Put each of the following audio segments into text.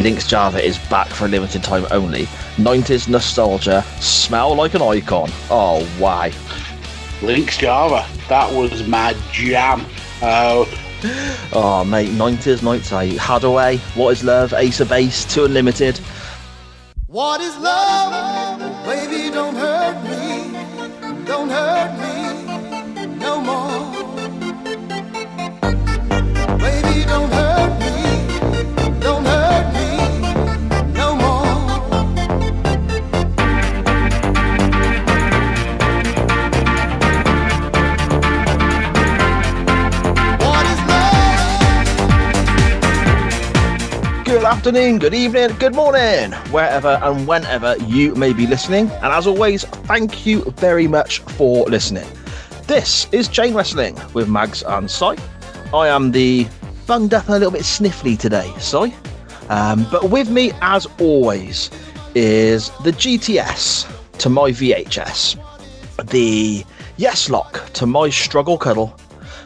Lynx Java is back for a limited time only. 90s nostalgia, smell like an icon. Oh, why? Lynx Java, that was my jam. Uh, Oh, mate, 90s nights out. Haddaway, What is Love, Ace of Base, 2 Unlimited. What is love? Baby, don't hurt me. Don't hurt me no more. Baby, don't hurt me. Good afternoon, good evening, good morning, wherever and whenever you may be listening. And as always, thank you very much for listening. This is Chain Wrestling with Mags and Si. I am the bunged up and a little bit sniffly today, Si. Um, but with me, as always, is the GTS to my VHS, the Yes Lock to my Struggle Cuddle,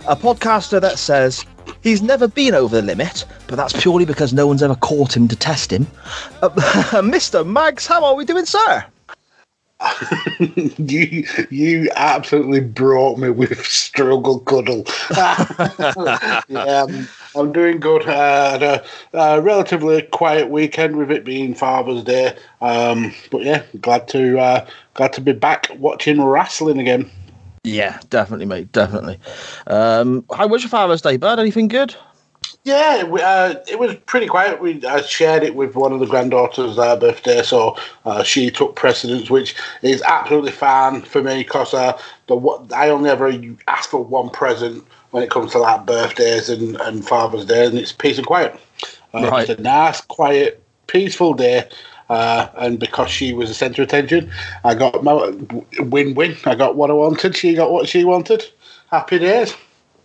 a podcaster that says he's never been over the limit, but that's purely because no one's ever caught him to test him. Uh, Mr. Mags, how are we doing, sir? you you absolutely brought me with struggle cuddle. yeah, I'm, I'm doing good. Uh, had a, a relatively quiet weekend with it being Father's Day, um, but yeah, glad to uh, glad to be back watching wrestling again. Yeah, definitely, mate, definitely. Um, how was your Father's Day, bud? Anything good? Yeah, we, uh, it was pretty quiet. We I shared it with one of the granddaughters' uh, birthday, so uh, she took precedence, which is absolutely fine for me because uh, the what I only ever ask for one present when it comes to like birthdays and, and Father's Day, and it's peace and quiet. Uh, Right. It's a nice, quiet, peaceful day. Uh, and because she was the centre of attention, I got my win-win. I got what I wanted. She got what she wanted. Happy days.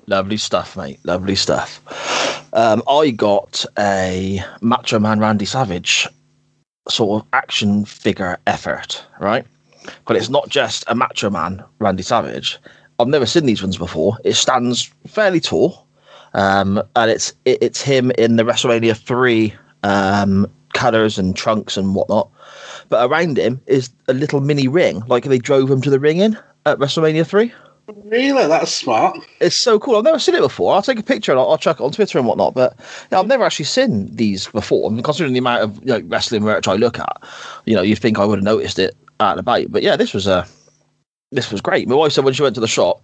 Lovely stuff, mate. Lovely stuff. Um, I got a Macho Man Randy Savage sort of action figure effort, right? But it's not just a Macho Man Randy Savage. I've never seen these ones before. It stands fairly tall, um, and it's it, it's him in the WrestleMania three um, colours and trunks and whatnot. But around him is a little mini ring, like they drove him to the ring in at WrestleMania three Really, that's smart. it's so cool. I've never seen it before. I'll take a picture and I'll, I'll chuck it on Twitter and whatnot. But yeah, I've never actually seen these before. Considering the amount of you know, wrestling merch I look at, you know, you'd think I would have noticed it out and about. But yeah, this was a this was great. My wife said when she went to the shop,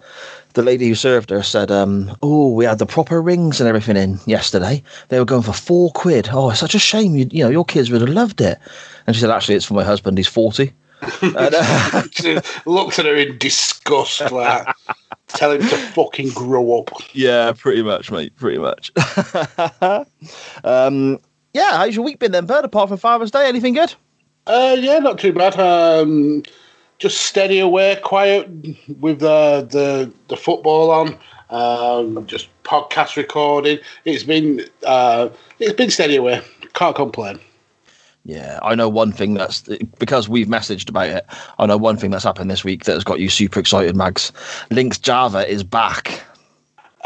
the lady who served her said, um, "Oh, we had the proper rings and everything in yesterday. They were going for four quid. Oh, it's such a shame. You, you know, your kids would have loved it." And she said, "Actually, it's for my husband. He's 40. and, uh, She looked at her in disgust, like tell him to fucking grow up. Yeah, pretty much, mate. Pretty much. um, yeah, how's your week been then, Bert? Apart from Father's Day, anything good? Uh, yeah, not too bad. Um, just steady away, quiet with the the, the football on. Um, just podcast recording. It's been uh, it's been steady away. Can't complain. Yeah, I know one thing that's because we've messaged about it. I know one thing that's happened this week that has got you super excited, Mags. Lynx Java is back.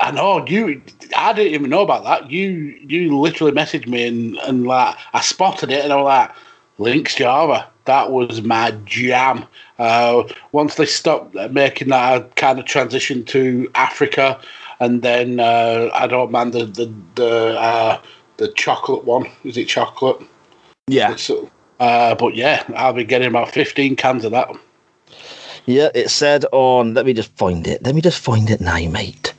I know you. I didn't even know about that. You you literally messaged me and and like I spotted it and I was like, Lynx Java. That was my jam. Uh, once they stopped making that kind of transition to Africa, and then uh, I don't mind the the the, uh, the chocolate one. Is it chocolate? Yeah, So, uh, but yeah, I'll be getting about fifteen cans of that. Yeah. It said on. Let me just find it. Let me just find it now, mate.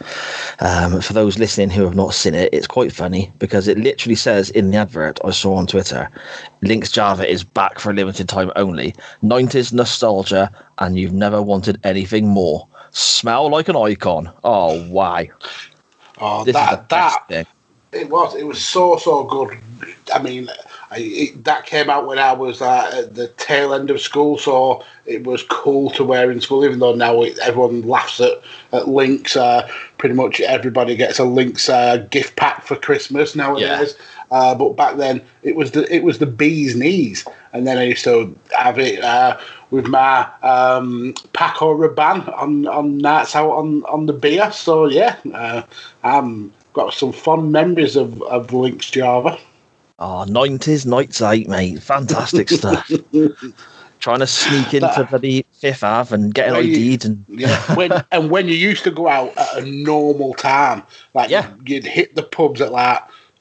Um, for those listening who have not seen it, it's quite funny because it literally says in the advert I saw on Twitter, Lynx Java is back for a limited time only. 90s nostalgia, and you've never wanted anything more. Smell like an icon. Oh, wow. Oh, This that that thing. It was. It was so so good. I mean, I, it, that came out when I was uh, at the tail end of school, so it was cool to wear in school. Even though now it, everyone laughs at, at Lynx. Uh, pretty much everybody gets a Lynx uh, gift pack for Christmas nowadays. Uh, but back then it was the it was the bee's knees, and then I used to have it uh, with my um, Paco Rabanne on on nights out on, on the beer. So yeah, uh, I'm got some fond memories of, of Lynx Java. Oh, 90s nights out, mate. Fantastic stuff. Trying to sneak into bloody Fifth Ave and getting Well, you- ID'd and Yeah, when and when you used to go out at a normal time, like Yeah. you'd hit the pubs at like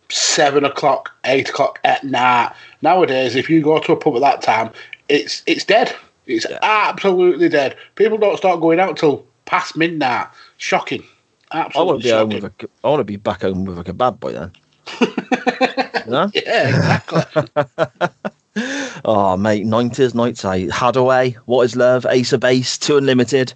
seven o'clock, eight o'clock at night. Nowadays, if you go to a pub at that time, it's it's dead. It's absolutely dead. People don't start going out till past midnight. Shocking. I want Absolutely to be home with a, I want to be back home with a kebab by then. you know? yeah, exactly. Oh, mate, 90s nights out. Haddaway, What is Love, Ace of Base, Two Unlimited.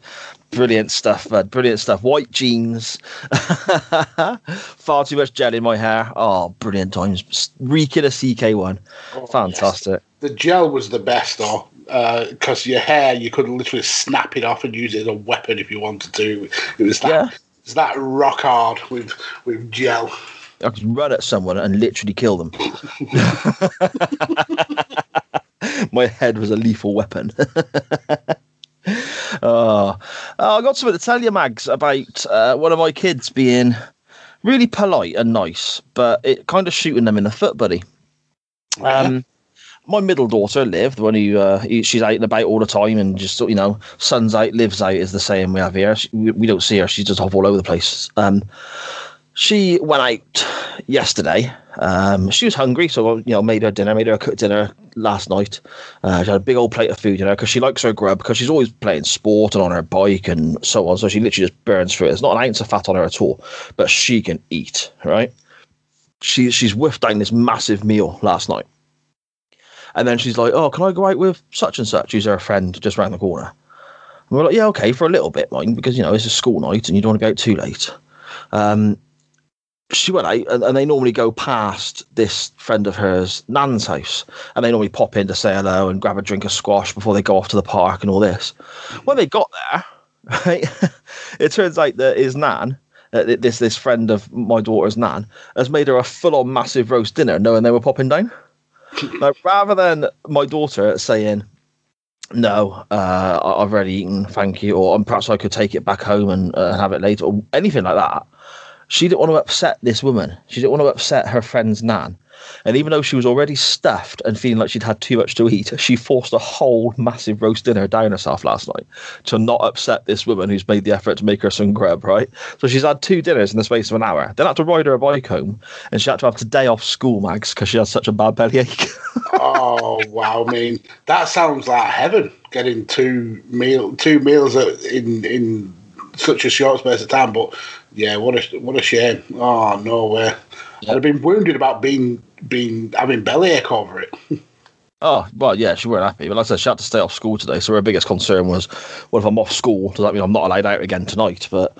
Brilliant stuff, bud. Brilliant stuff. White jeans. Far too much gel in my hair. Oh, brilliant times. Reeking a CK1. Oh, Fantastic. The gel was the best though, uh, because your hair you could literally snap it off and use it as a weapon if you wanted to. It was that. Yeah. It's that rock hard with with gel. I could run at someone and literally kill them. My head was a lethal weapon. oh. Oh, I got something to tell you, Mags, about uh, one of my kids being really polite and nice, but it kind of shooting them in the foot, buddy. Um, my middle daughter, Liv, the one who uh, she's out and about all the time and just you know, sun's out, lives out is the saying we have here. She, we, we don't see her; she's just off all over the place. Um, she went out yesterday. Um, she was hungry, so you know, made her dinner, made her a cooked dinner last night. Uh, she had a big old plate of food, you know, because she likes her grub because she's always playing sport and on her bike and so on. So she literally just burns through it. There's not an ounce of fat on her at all, but she can eat, right? She she's whiffed down this massive meal last night. And then she's like, "Oh, can I go out with such and such, who's her friend just round the corner?" And we're like, "Yeah, okay, for a little bit, mind, because you know it's a school night and you don't want to go out too late." Um, she went out, and, and they normally go past this friend of hers, Nan's house, and they normally pop in to say hello and grab a drink of squash before they go off to the park and all this. When they got there, right, it turns out that his Nan. Uh, this this friend of my daughter's nan has made her a full on massive roast dinner, knowing they were popping down. Like rather than my daughter saying, "No, uh, I've already eaten, thank you," or "Um, perhaps I could take it back home and uh, have it later, or anything like that, she didn't want to upset this woman. She didn't want to upset her friend's nan. And even though she was already stuffed and feeling like she'd had too much to eat, she forced a whole massive roast dinner down herself last night to not upset this woman who's made the effort to make her some grub, right? So she's had two dinners in the space of an hour. Then had to ride her bike home, and she had to have today off school, Mags, because she had such a bad bellyache. oh wow! I mean, that sounds like heaven. Getting two meal two meals in in such a short space of time. But yeah, what a what a shame. Oh no way! I'd have been wounded about being being having bellyache over it. Oh, well, yeah, she weren't happy. But like I said, she had to stay off school today. So her biggest concern was, well, if I'm off school, does that mean I'm not allowed out again tonight? But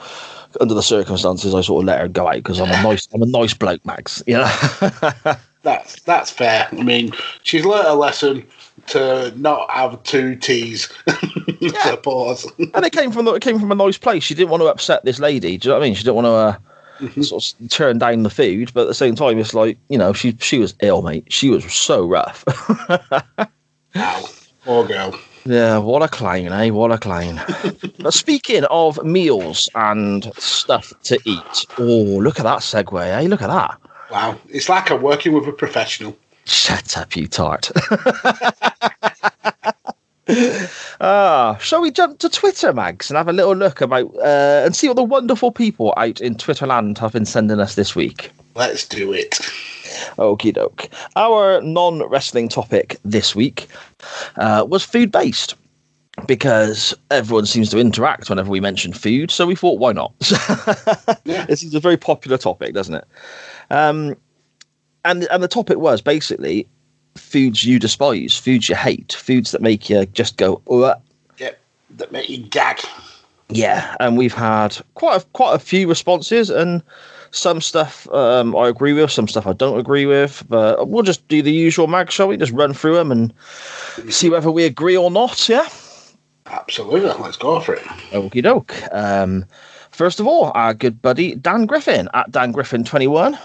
under the circumstances, I sort of let her go out because I'm a nice, I'm a nice bloke, Max. You know? That's that's fair. I mean, she's learnt a lesson to not have two teas. to pause. and it came from the, it came from a nice place. She didn't want to upset this lady. Do you know what I mean? She didn't want to uh, sort of turn down the food, but at the same time, it's like you know, she she was ill, mate. She was so rough. Ow. Poor girl. yeah, what a clown, eh? What a clown. but speaking of meals and stuff to eat, oh, look at that segue, eh? Look at that. Wow. It's like I'm working with a professional. Shut up, you tart. Ah, shall we jump to Twitter, Mags, and have a little look about uh, and see what the wonderful people out in Twitterland have been sending us this week? Let's do it. Okie doke. Our non wrestling topic this week uh, was food based because everyone seems to interact whenever we mention food. So we thought, why not? Yeah. This is a very popular topic, doesn't it? Um, and and the topic was basically foods you despise, foods you hate, foods that make you just go, Ugh. Yep. That make you gag. yeah, and we've had quite a, quite a few responses, and some stuff um, I agree with, some stuff I don't agree with. But we'll just do the usual mag, shall we? Just run through them and see whether we agree or not. Yeah. Absolutely. Let's go for it. Okie doke. Um, first of all, our good buddy Dan Griffin at Dan Griffin twenty one.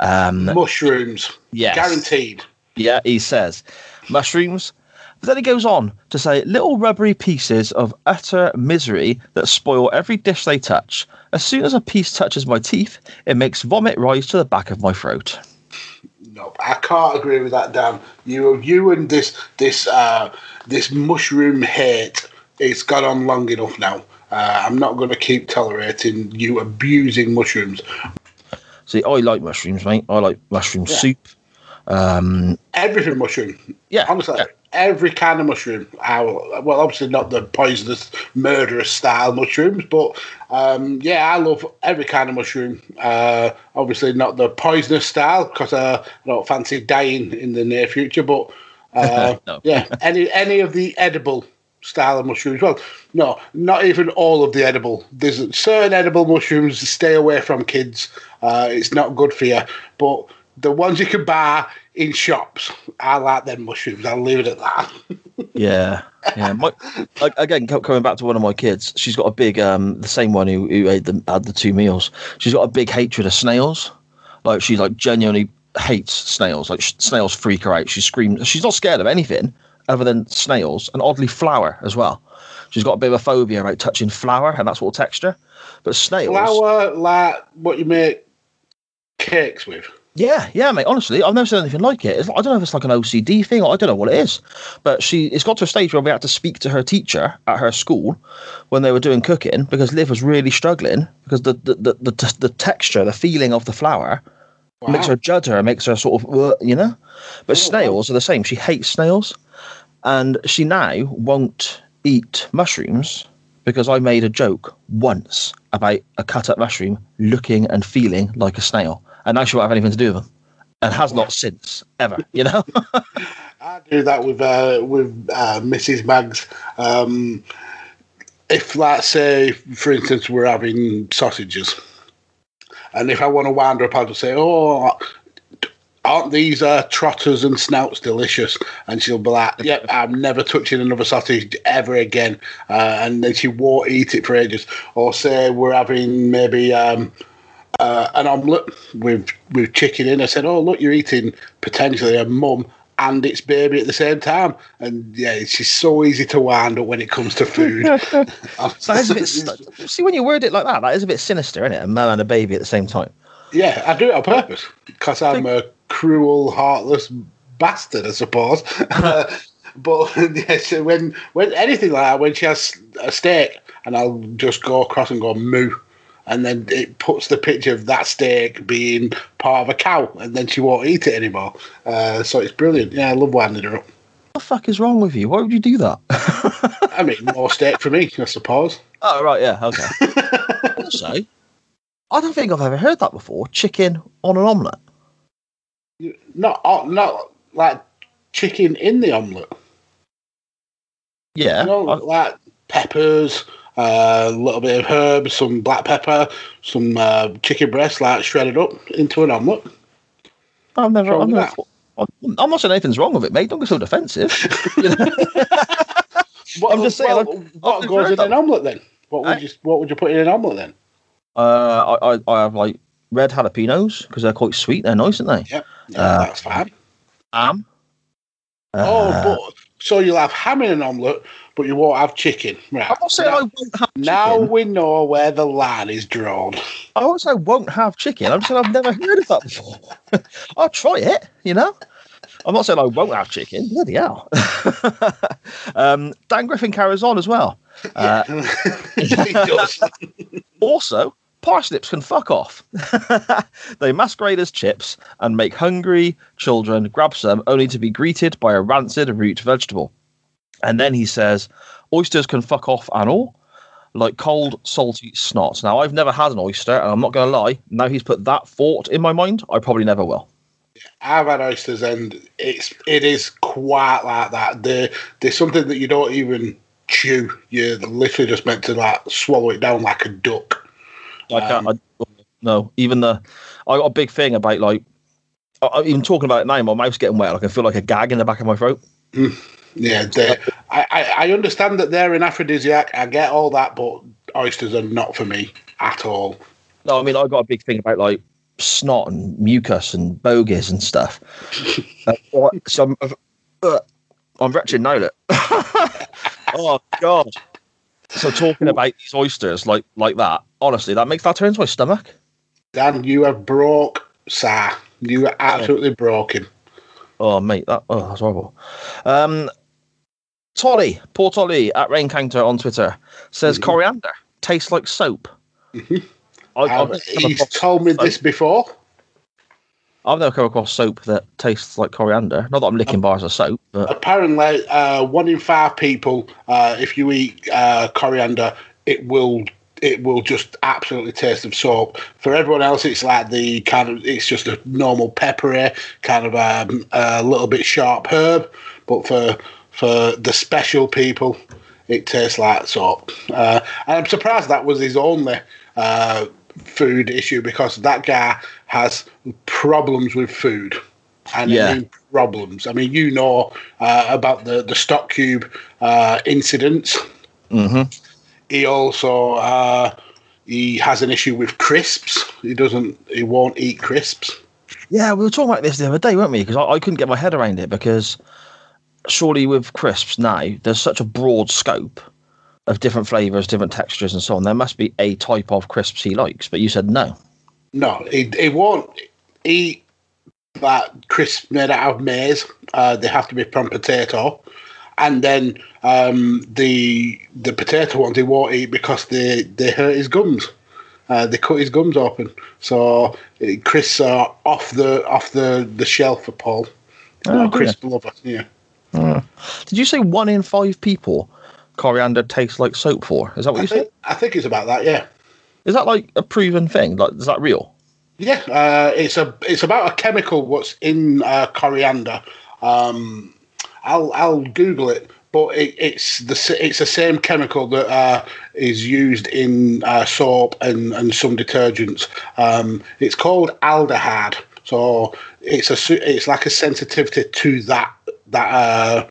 Um, Mushrooms. Yes. Guaranteed. Yeah, he says mushrooms. But then he goes on to say little rubbery pieces of utter misery that spoil every dish they touch. As soon as a piece touches my teeth, it makes vomit rise to the back of my throat. No, I can't agree with that, Dan. You, you and this this uh, this mushroom hate. It's gone on long enough now. Uh, I'm not going to keep tolerating you abusing mushrooms. See, I like mushrooms, mate. I like mushroom Yeah. soup. Um, Everything mushroom. Yeah, honestly, yeah. every kind of mushroom. I, will- well, obviously not the poisonous, murderous style mushrooms, but um, yeah, I love every kind of mushroom. Uh, obviously not the poisonous style because uh, I don't fancy dying in the near future. But uh, No. yeah, any any of the edible style of mushrooms. Well, no, not even all of the edible. There's certain edible mushrooms. Stay away from kids. Uh, it's not good for you. But the ones you can buy in shops, I like them mushrooms. I'll leave it at that. yeah, yeah. My, again, coming back to one of my kids, she's got a big, um, the same one who, who ate the, had the two meals. She's got a big hatred of snails. Like she like genuinely hates snails. Like sh- snails freak her out. She screams. She's not scared of anything other than snails and oddly flour as well. She's got a bit of a phobia about touching flour and that sort of texture. But snails, Flour, like what you make cakes with. Yeah, yeah, mate. Honestly, I've never seen anything like it. It's, I don't know if it's like an OCD thing or I don't know what it is. But she, it's got to a stage where we had to speak to her teacher at her school when they were doing cooking because Liv was really struggling because the the the, the, the texture, the feeling of the flour makes her judge her, makes her sort of, uh, you know. But snails are the same. She hates snails, and she now won't eat mushrooms because I made a joke once about a cut up mushroom looking and feeling like a snail, and now she won't have anything to do with them, and has not since ever. You know. I do that with uh, with uh, Mrs. Mags. Um, if, like, say, for instance, we're having sausages, and if I want to wind her up, I'll just say, "Oh, aren't these uh, trotters and snouts delicious?" And she'll be like, "Yep, I'm never touching another sausage ever again." Uh, and then she won't eat it for ages. Or say we're having maybe. Um, uh, an omelette with with chicken in. I said, "Oh, look, you're eating potentially a mum and its baby at the same time." And yeah, she's so easy to wind up when it comes to food. That is a bit. See, when you word it like that, that is a bit sinister, isn't it? A mum and a baby at the same time. yeah, I do it on purpose because I'm a cruel, heartless bastard, I suppose. Uh, but yeah, so when when anything like that, when she has a steak, and I'll just go across and go moo. And then it puts the picture of that steak being part of a cow, and then she won't eat it anymore. Uh, so it's brilliant. Yeah, I love winding her up. What the fuck is wrong with you? Why would you do that? I mean, more steak for me, I suppose. Oh right, yeah, okay. also, I don't think I've ever heard that before. Chicken on an omelette. Not uh, not like chicken in the omelette. Yeah, You know, I, like peppers, uh, a little bit of herbs, some black pepper, some uh, chicken breast, like shredded up into an omelette. I've never. wrong I've with never that? thought- I'm not saying anything's wrong with it, mate. Don't get so defensive. You know? What, I'm just saying, What, I've- what goes in an omelette then? What would Eh? you What would you put in an omelette then? uh, I, I I have like red jalapenos because they're quite sweet. They're nice, aren't they? Yep, yeah, Uh, that's fine. Ham. oh, Uh, but so you'll have ham in an omelette, but you won't have chicken, right? I'm not saying now, I won't have chicken. now we know where the line is drawn. I won't say I won't have chicken. I'm saying I've never heard of that before. I'll try it, you know. I'm not saying I won't have chicken. Bloody hell. um, Dan Griffin carries on as well. Uh, also, parsnips can fuck off. they masquerade as chips and make hungry children grab some only to be greeted by a rancid root vegetable. And then he says, oysters can fuck off and all, like cold, salty snot. Now, I've never had an oyster, and I'm not going to lie. Now he's put that thought in my mind, I probably never will. I've had oysters, and it's it is quite like that. They they're something that you don't even chew. You're literally just meant to like swallow it down like a duck. I can't. I, no, even the I got a big thing about like I, I- even talking about it now. My mouth's getting wet. I can feel like a gag in the back of my throat. Mm. Yeah, they, I, I understand that they're an aphrodisiac. I get all that, but oysters are not for me at all. No, I mean I got a big thing about like snot and mucus and bogies and stuff. uh, so I'm, uh, I'm retching now. Look. oh god. So talking about these oysters like like that, honestly, that makes that turn into my stomach. Dan, you have broke sir. You are absolutely broken. Oh mate, that oh that's horrible. Um, Tolly, poor Tolly at Rain Counter on Twitter says Mhm. coriander tastes like soap. Mhm. I, I've, Um, he's told me this before. I've never come across soap that tastes like coriander. Not that I'm licking bars of soap, but Apparently, uh, one in five people, uh, if you eat uh, coriander, it will it will just absolutely taste of soap. For everyone else, it's like the kind of it's just a normal peppery kind of um, a little bit sharp herb. But for for the special people, it tastes like soap. Uh, and I'm surprised that was his only uh, food issue because that guy has problems with food. And Yeah. I mean problems. I mean, you know uh, about the the stock cube uh, incidents. hmm He also uh, he has an issue with crisps. He doesn't. He won't eat crisps. yeah, we were talking about this the other day, weren't we? Because I, I couldn't get my head around it because surely with crisps now, there's such a broad scope of different flavors, different textures, and so on. There must be a type of crisps he likes, but you said no. No, he, he won't eat that crisp made out of maize. Uh, they have to be from potato, and then um, the the potato ones he won't eat because they they hurt his gums. Uh, they cut his gums open. So uh, crisps are off the off the, the shelf for Paul. Oh, crisp lover. Yeah. Did you say one in five people coriander tastes like soap for? Is that what I you said? I think it's about that. Yeah. Is that like a proven thing? Like, is that real? Yeah, uh, it's a it's about a chemical what's in uh, coriander. Um, I'll I'll Google it, but it, it's the it's the same chemical that uh, is used in uh, soap and, and some detergents. Um, it's called aldehyde, so it's a it's like a sensitivity to that that uh,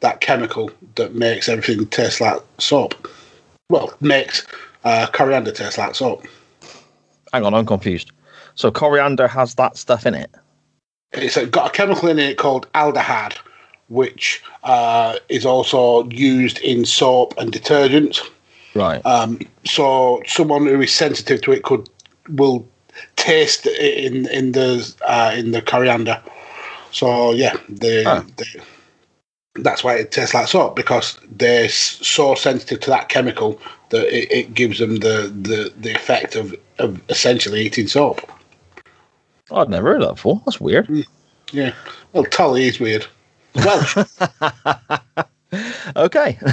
that chemical that makes everything taste like soap. Well, makes uh, coriander taste like soap. Hang on, I'm confused. So coriander has that stuff in it. it's got a chemical in it called aldehyde, which uh, is also used in soap and detergents. Right. Um, so someone who is sensitive to it could will taste it in in the uh, in the coriander. So yeah, they, Huh. they- that's why it tastes like soap because they're so sensitive to that chemical that it, it gives them the, the, the effect of, of essentially eating soap. I'd never heard that before. That's weird. Yeah, well, Tolly is weird. Welsh. Okay.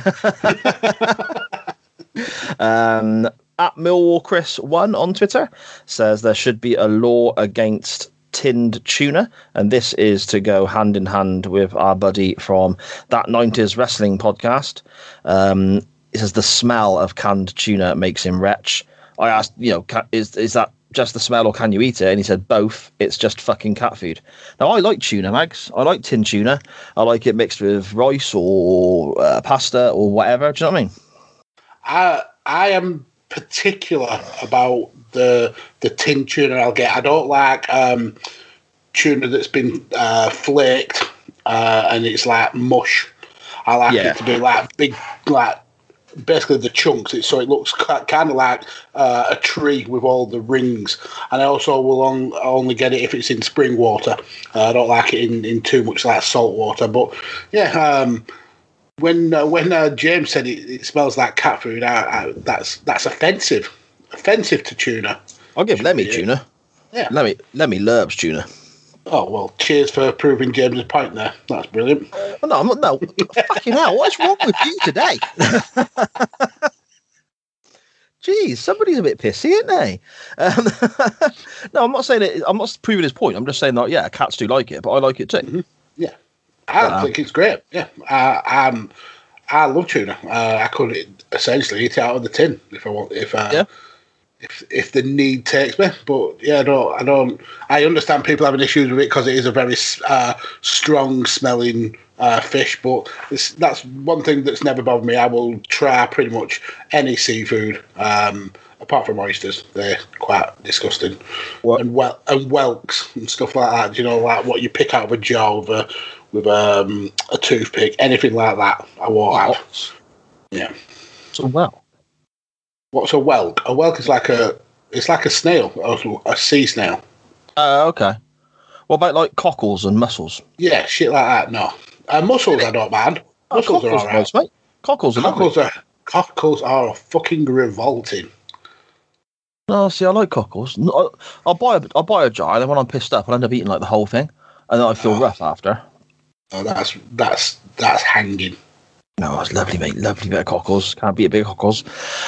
um, at Millwall Chris one on Twitter says there should be a law against tinned tuna, and this is to go hand in hand with our buddy from that '90s wrestling podcast. Um, it says the smell of canned tuna makes him retch. I asked, you know, is is that just the smell or can you eat it? And he said both. It's just fucking cat food. Now I like tuna, Mags. I like tin tuna. I like it mixed with rice or uh, pasta or whatever. Do you know what I mean? I I am particular about the the tin tuna I'll get. I don't like um, tuna that's been uh, flaked uh, and it's like mush. I like Yeah. it to be like big, like basically the chunks. It, so it looks kind of like uh, a tree with all the rings. And I also will on, only get it if it's in spring water. Uh, I don't like it in, in too much like salt water. But yeah. Um, when uh, when uh, James said it, it smells like cat food, I, I, that's that's offensive, offensive to tuna. I'll give Lemmy tuna. Yeah. Lemmy Lemmy loves tuna. Oh well, cheers for proving James's point there. That's brilliant. Oh, no, I'm not. No, fucking hell! What's wrong with you today? Jeez, somebody's a bit pissy, isn't they? Um, no, I'm not saying it. I'm not proving his point. I'm just saying that yeah, cats do like it, but I like it too. Yeah, I Wow. think it's great. Yeah, I, I'm I love tuna. Uh, I could essentially eat it out of the tin if I want. If I, Yeah. If if the need takes me. But yeah, I don't. I don't. I understand people having issues with it because it is a very uh, strong smelling uh, fish. But it's, that's one thing that's never bothered me. I will try pretty much any seafood. Um, Apart from oysters, they're quite disgusting. What- And well and whelks and stuff like that. You know, like what you pick out of a jar with a with um, a toothpick, anything like that. I won't have. Yeah. So well. What's a whelk? A whelk is like a it's like a snail, a, a sea snail. Uh, okay. What about like cockles and mussels? Yeah, shit like that. No, uh, mussels I don't mind. Mussels are alright. mate. Cockles are lovely. Cockles are cockles are fucking revolting. No, see, I like cockles. No, I- I'll buy a, I'll buy a jar, and then when I'm pissed up, I'll end up eating like the whole thing, and then I feel Oh. rough after. Oh, that's that's that's hanging. No, it's lovely, mate. Lovely bit of cockles. Can't beat a bit of cockles.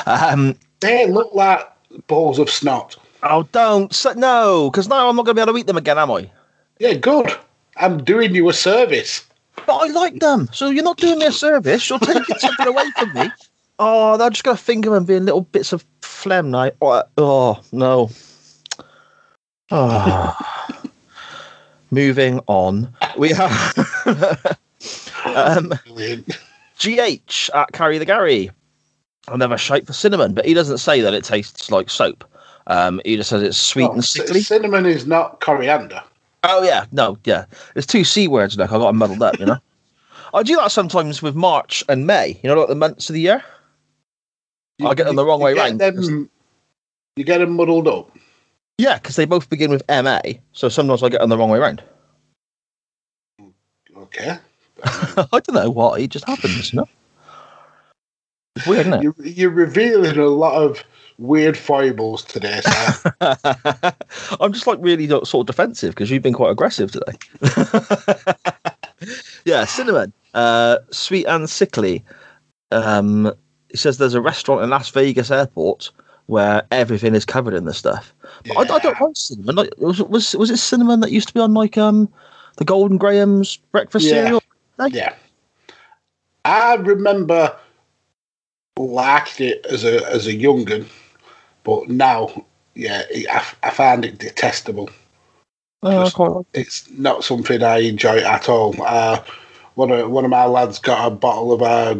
Um, They look like balls of snot. oh, don't no, because now I'm not going to be able to eat them again, am I? Yeah, good. I'm doing you a service. But I like them, so you're not doing me a service. You're taking something away from me. Oh, they're just going to of them being little bits of phlegm now. Oh, oh no. Oh. Moving on, we have um, Brilliant. GH at Carry the Gary. I'll never shite for cinnamon, but he doesn't say that it tastes like soap. Um, he just says it's sweet Oh, and sickly. cinnamon is not coriander. Oh yeah, no, yeah. There's two c words. Look, I got them muddled up. You know. I do that sometimes with March and May. You know, like the months of the year. I get them the wrong way you round. Them, you get them muddled up. Yeah, because they both begin with M A. So sometimes I get them the wrong way round. Okay. I don't know why. It just happens. You know. It's weird, isn't it? You're, you're revealing a lot of weird foibles today, sir. I'm just like really sort of defensive because you've been quite aggressive today. yeah, cinnamon, uh, sweet and sickly. Um, he says there's a restaurant in Las Vegas airport where everything is covered in this stuff. But I, I don't like cinnamon. Like, was, was was it cinnamon that used to be on like um the Golden Graham's breakfast Yeah. cereal? Yeah. I remember liked it as a as a young'un, but now, yeah, I, I find it detestable. Oh, I Just- quite like It's not something I enjoy at all. Uh, one of one of my lads got a bottle of uh,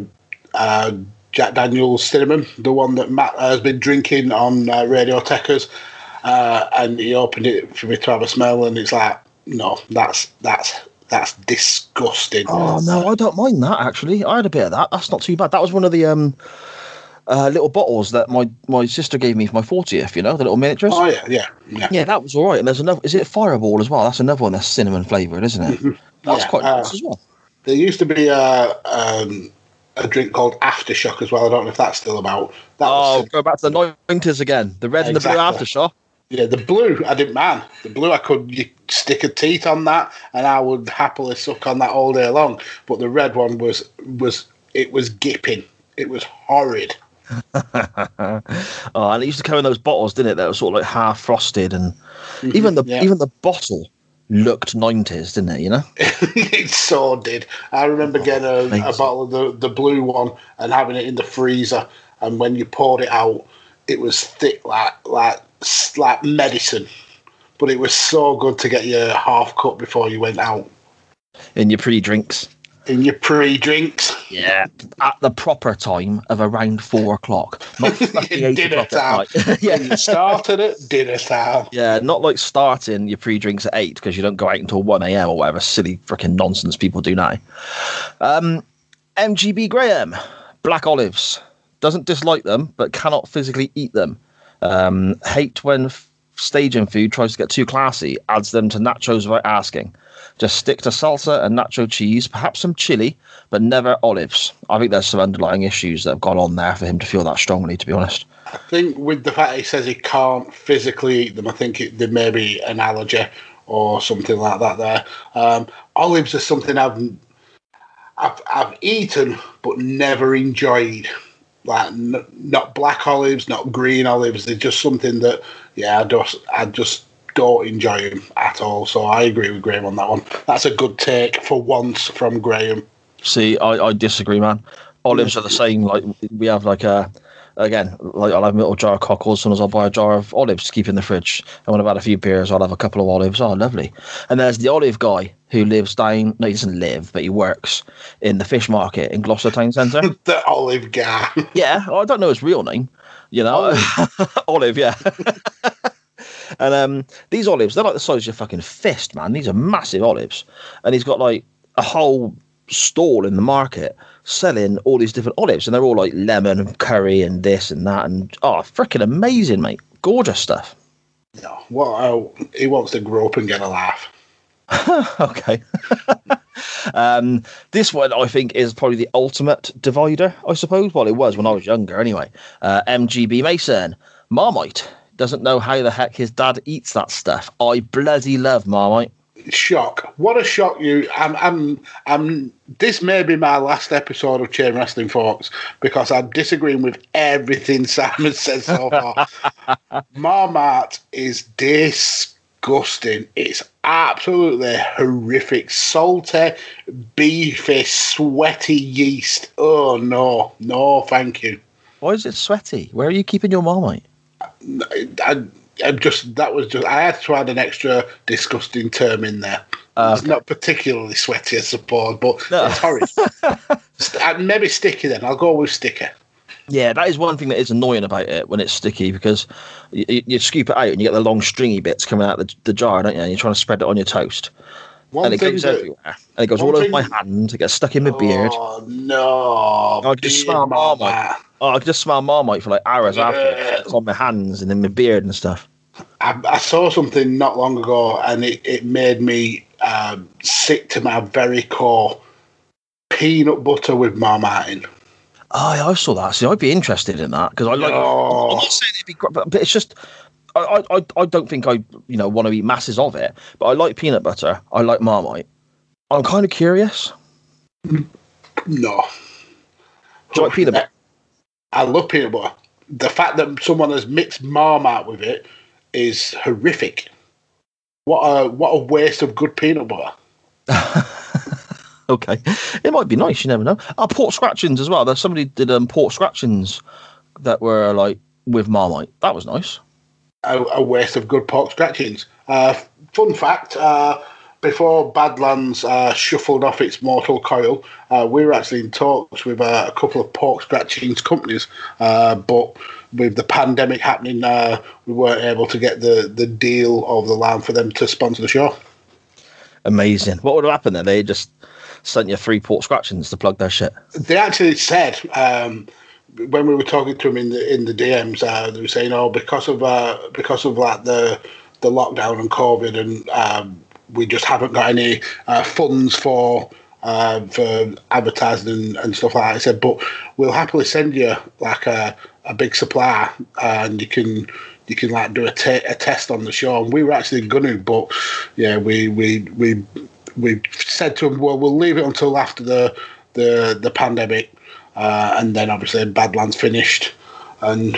uh, Jack Daniel's cinnamon, the one that Matt has been drinking on uh, Radio Techers, uh, and he opened it for me to have a smell, and it's like, no, that's that's that's disgusting. Oh no, I don't mind that actually. I had a bit of that. That's not too bad. That was one of the um uh, little bottles that my my sister gave me for my fortieth. You know, the little miniatures. Oh yeah, yeah, yeah. Yeah, that was all right. And there's another. Is it Fireball as well? That's another one that's cinnamon flavored, isn't it? That's Yeah, quite uh, nice as well. There used to be a um, a drink called Aftershock as well. I don't know if that's still about. That Oh, was, go back to the nineties again. The red and the blue aftershock. Yeah, the blue I didn't mind. The blue I could you stick a teeth on that, and I would happily suck on that all day long. But the red one was was it was gipping. It was horrid. oh, and it used to come in those bottles, didn't it? That were sort of like half frosted, and even the Mm-hmm. yeah. even the bottle looked nineties, didn't it? You know. it so did. I remember getting a, a bottle of the, the blue one and having it in the freezer, and when you poured it out, it was thick like like like medicine. But it was so good to get your half cup before you went out In your pre-drinks. in your pre-drinks. Yeah, at the proper time of around four o'clock, not Dinner time. When you yeah, started at dinner time. yeah, not like starting your pre-drinks at eight because you don't go out until one a.m. or whatever silly freaking nonsense people do now. Um, MGB Graham, black olives, doesn't dislike them but cannot physically eat them. Um, hate when f- staging food tries to get too classy, adds them to nachos without asking. Just stick to salsa and nacho cheese, perhaps some chili, but never olives. I think there's some underlying issues that have gone on there for him to feel that strongly, to be honest. I think with the fact he says he can't physically eat them, I think it, there may be an allergy or something like that there. Um, olives are something I've, I've I've eaten but never enjoyed. Like n- not black olives, not green olives. They're just something that yeah, I just I just don't enjoy them at all. So I agree with Graham on that one. That's a good take for once from Graham. See, I, I disagree, man. Olives are the same. Like we have like a again, like I'll have a little jar of cockles. Sometimes I'll buy a jar of olives to keep in the fridge. And when I've had a few beers, I'll have a couple of olives. Oh, lovely. And there's the olive guy who lives down. No, he doesn't live, but he works in the fish market in Gloucester Town Centre. the olive guy. yeah, I don't know his real name. You know, olive. yeah. and um, these olives, they're like the size of your fucking fist, man. These are massive olives, and he's got like a whole stall in the market selling all these different olives, and they're all like lemon and curry and this and that, and oh, freaking amazing, mate! Gorgeous stuff. No, well, uh, he wants to grow up and get a laugh. okay. um, this one, I think, is probably the ultimate divider, I suppose. Well, it was when I was younger, anyway. Uh, MGB Mason, Marmite doesn't know how the heck his dad eats that stuff. I bloody love Marmite shock. What a shock you I'm I'm I'm this may be my last episode of Chain Wrestling Folks because I'm disagreeing with everything Simon said so far. Marmite is disgusting. It's absolutely horrific. Salty, beefy, sweaty yeast. Oh no, no, thank you. Why is it sweaty? Where are you keeping your Marmite? I, I, I'm just that was just I had to add an extra disgusting term in there. Uh, it's not particularly sweaty, I suppose, but no. it's horrid. Uh, maybe sticky. Then I'll go with sticky. Yeah, that is one thing that is annoying about it when it's sticky because you, you scoop it out and you get the long stringy bits coming out the, the jar, don't you? And you're trying to spread it on your toast. One and it goes that, everywhere. And it goes all over my hand. It gets stuck in my beard. Oh no! I just smell marmite. Oh, I could just smell marmite for like hours yeah. after. It's on my hands and in my beard and stuff. I, I saw something not long ago, and it, it made me um, sick to my very core. Peanut butter with marmite. Oh, yeah, I saw that. See, I'd be interested in that because I like. Oh. I'm not saying it'd be great, but, but it's just I, I, I don't think I, you know, want to eat masses of it, but I like peanut butter. I like Marmite. I'm kind of curious. No. Do you like peanut butter? I love peanut butter. The fact that someone has mixed Marmite with it is horrific. What a what a waste of good peanut butter. okay, it might be nice. You never know. Oh, pork scratchings as well. There's somebody did um, pork scratchings that were like with Marmite. That was nice a, a waste of good pork scratchings. Uh, fun fact: uh, before Badlands uh, shuffled off its mortal coil, uh, we were actually in talks with uh, a couple of pork scratchings companies, uh, but with the pandemic happening, we weren't able to get the, the deal of the land for them to sponsor the show. Amazing. What would have happened then? They just sent you three pork scratchings to plug their shit. They actually said. Um, when we were talking to him in the in the DMs, uh, they were saying, "Oh, because of uh, because of like the the lockdown and COVID, and um, we just haven't got any uh, funds for." Uh, for advertising and, and, stuff like that. I said, but we'll happily send you like a, a big supply and you can you can like do a, test on the show. And we were actually to, but yeah, we we we we said to him, well, we'll leave it until after the the the pandemic uh, and then obviously Badlands finished, and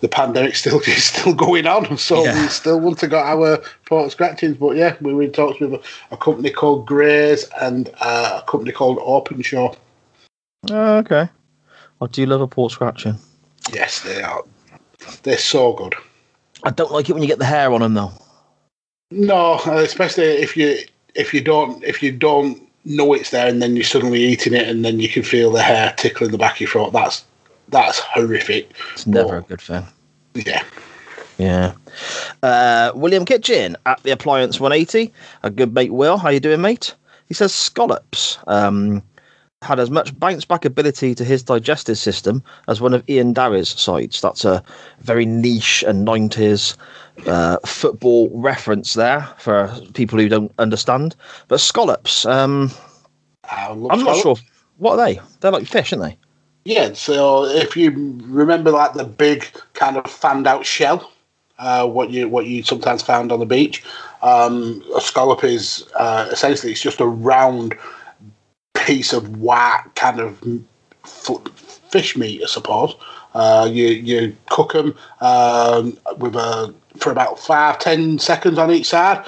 the pandemic still is still going on. So yeah. we still want to got our pork scratchings. But yeah, we were in talks with a, a company called Grays and uh, a company called Openshaw. Oh, okay. I do you love a pork scratching. Yes, they are. They're so good. I don't like it when you get the hair on them though. No, especially if you if you don't if you don't know it's there and then you're suddenly eating it and then you can feel the hair tickling the back of your throat. That's that's horrific. It's never a good thing. Yeah. Yeah. Uh, William Kitchen at the Appliance 180. A good mate, Will. How you doing, mate? He says scallops um, had as much bounce back ability to his digestive system as one of Ian Dowie's sides. That's a very niche and 90s uh, football reference there for people who don't understand. But scallops, um, I'm not sure. What are they? They're like fish, aren't they? Yeah. So if you remember, like the big kind of fanned out shell, uh, what you what you sometimes found on the beach, um, a scallop is uh, essentially it's just a round piece of white kind of fish meat, I suppose. Uh, you you cook them um, with a for about five, ten seconds on each side.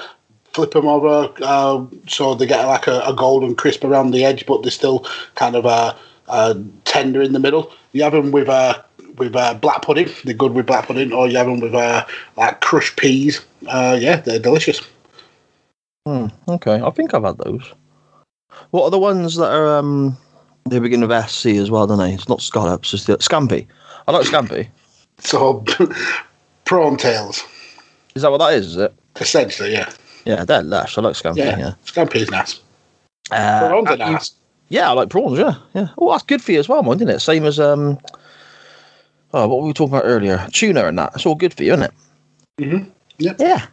Flip them over uh, so they get like a, a, golden crisp around the edge, but they're still kind of uh, uh, tender in the middle. You have them with uh, with uh, black pudding. They're good with black pudding, or you have them with uh, like crushed peas. Uh, yeah, they're delicious. Hmm, okay, I think I've had those. What are the ones that are um they begin with SC as well, don't they? It's not scallops, it's the scampi. I like scampi. So prawn tails, Is that what that is? Is it? essentially. Yeah, Yeah, they're lush. I like scampi. yeah. Yeah. is nice. Uh, Prawns are you- nice. Yeah, I like prawns. Yeah, yeah. Oh, that's good for you as well, mind, isn't it? Same as um. Oh, what were we talking about earlier? Tuna and that. It's all good for you, isn't it? Mhm. Yep. Yeah.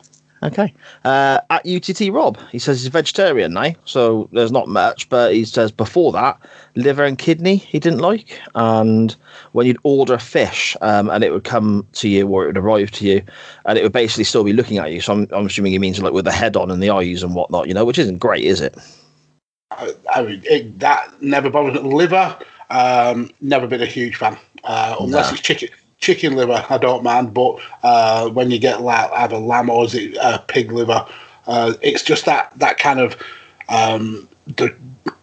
Okay. Uh, at UTT Rob, he says he's vegetarian now, so there's not much. But he says before that, liver and kidney he didn't like, and when you'd order fish, um, and it would come to you or it would arrive to you, and it would basically still be looking at you. So I'm, I'm assuming he means like with the head on and the eyes and whatnot, you know, which isn't great, is it? I, I mean, it, that never bothers me. Liver, um, never been a huge fan. Uh, unless Nah. it's chicken chicken liver, I don't mind. But uh, when you get like either lamb or is it uh, pig liver, uh, it's just that that kind of um, the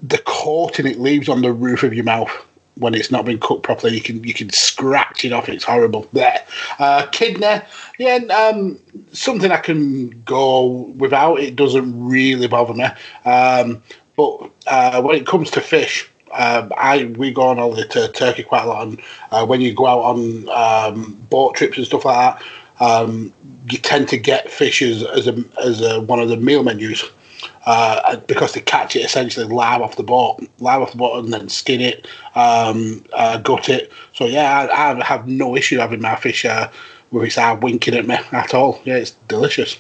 the coating it leaves on the roof of your mouth when it's not been cooked properly. You can you can scratch it off. It's horrible. There, uh, kidney, yeah, um, something I can go without. It doesn't really bother me. Um, but uh, when it comes to fish, um, I we go on holiday to Turkey quite a lot, and uh, when you go out on um, boat trips and stuff like that, um, you tend to get fish as as, a, as a, one of the meal menus. Uh, because they catch it essentially live off the boat, live off the boat, and then skin it, um, uh, gut it. So yeah, I, I have no issue having my fish uh, with its eye winking at me at all. Yeah, it's delicious.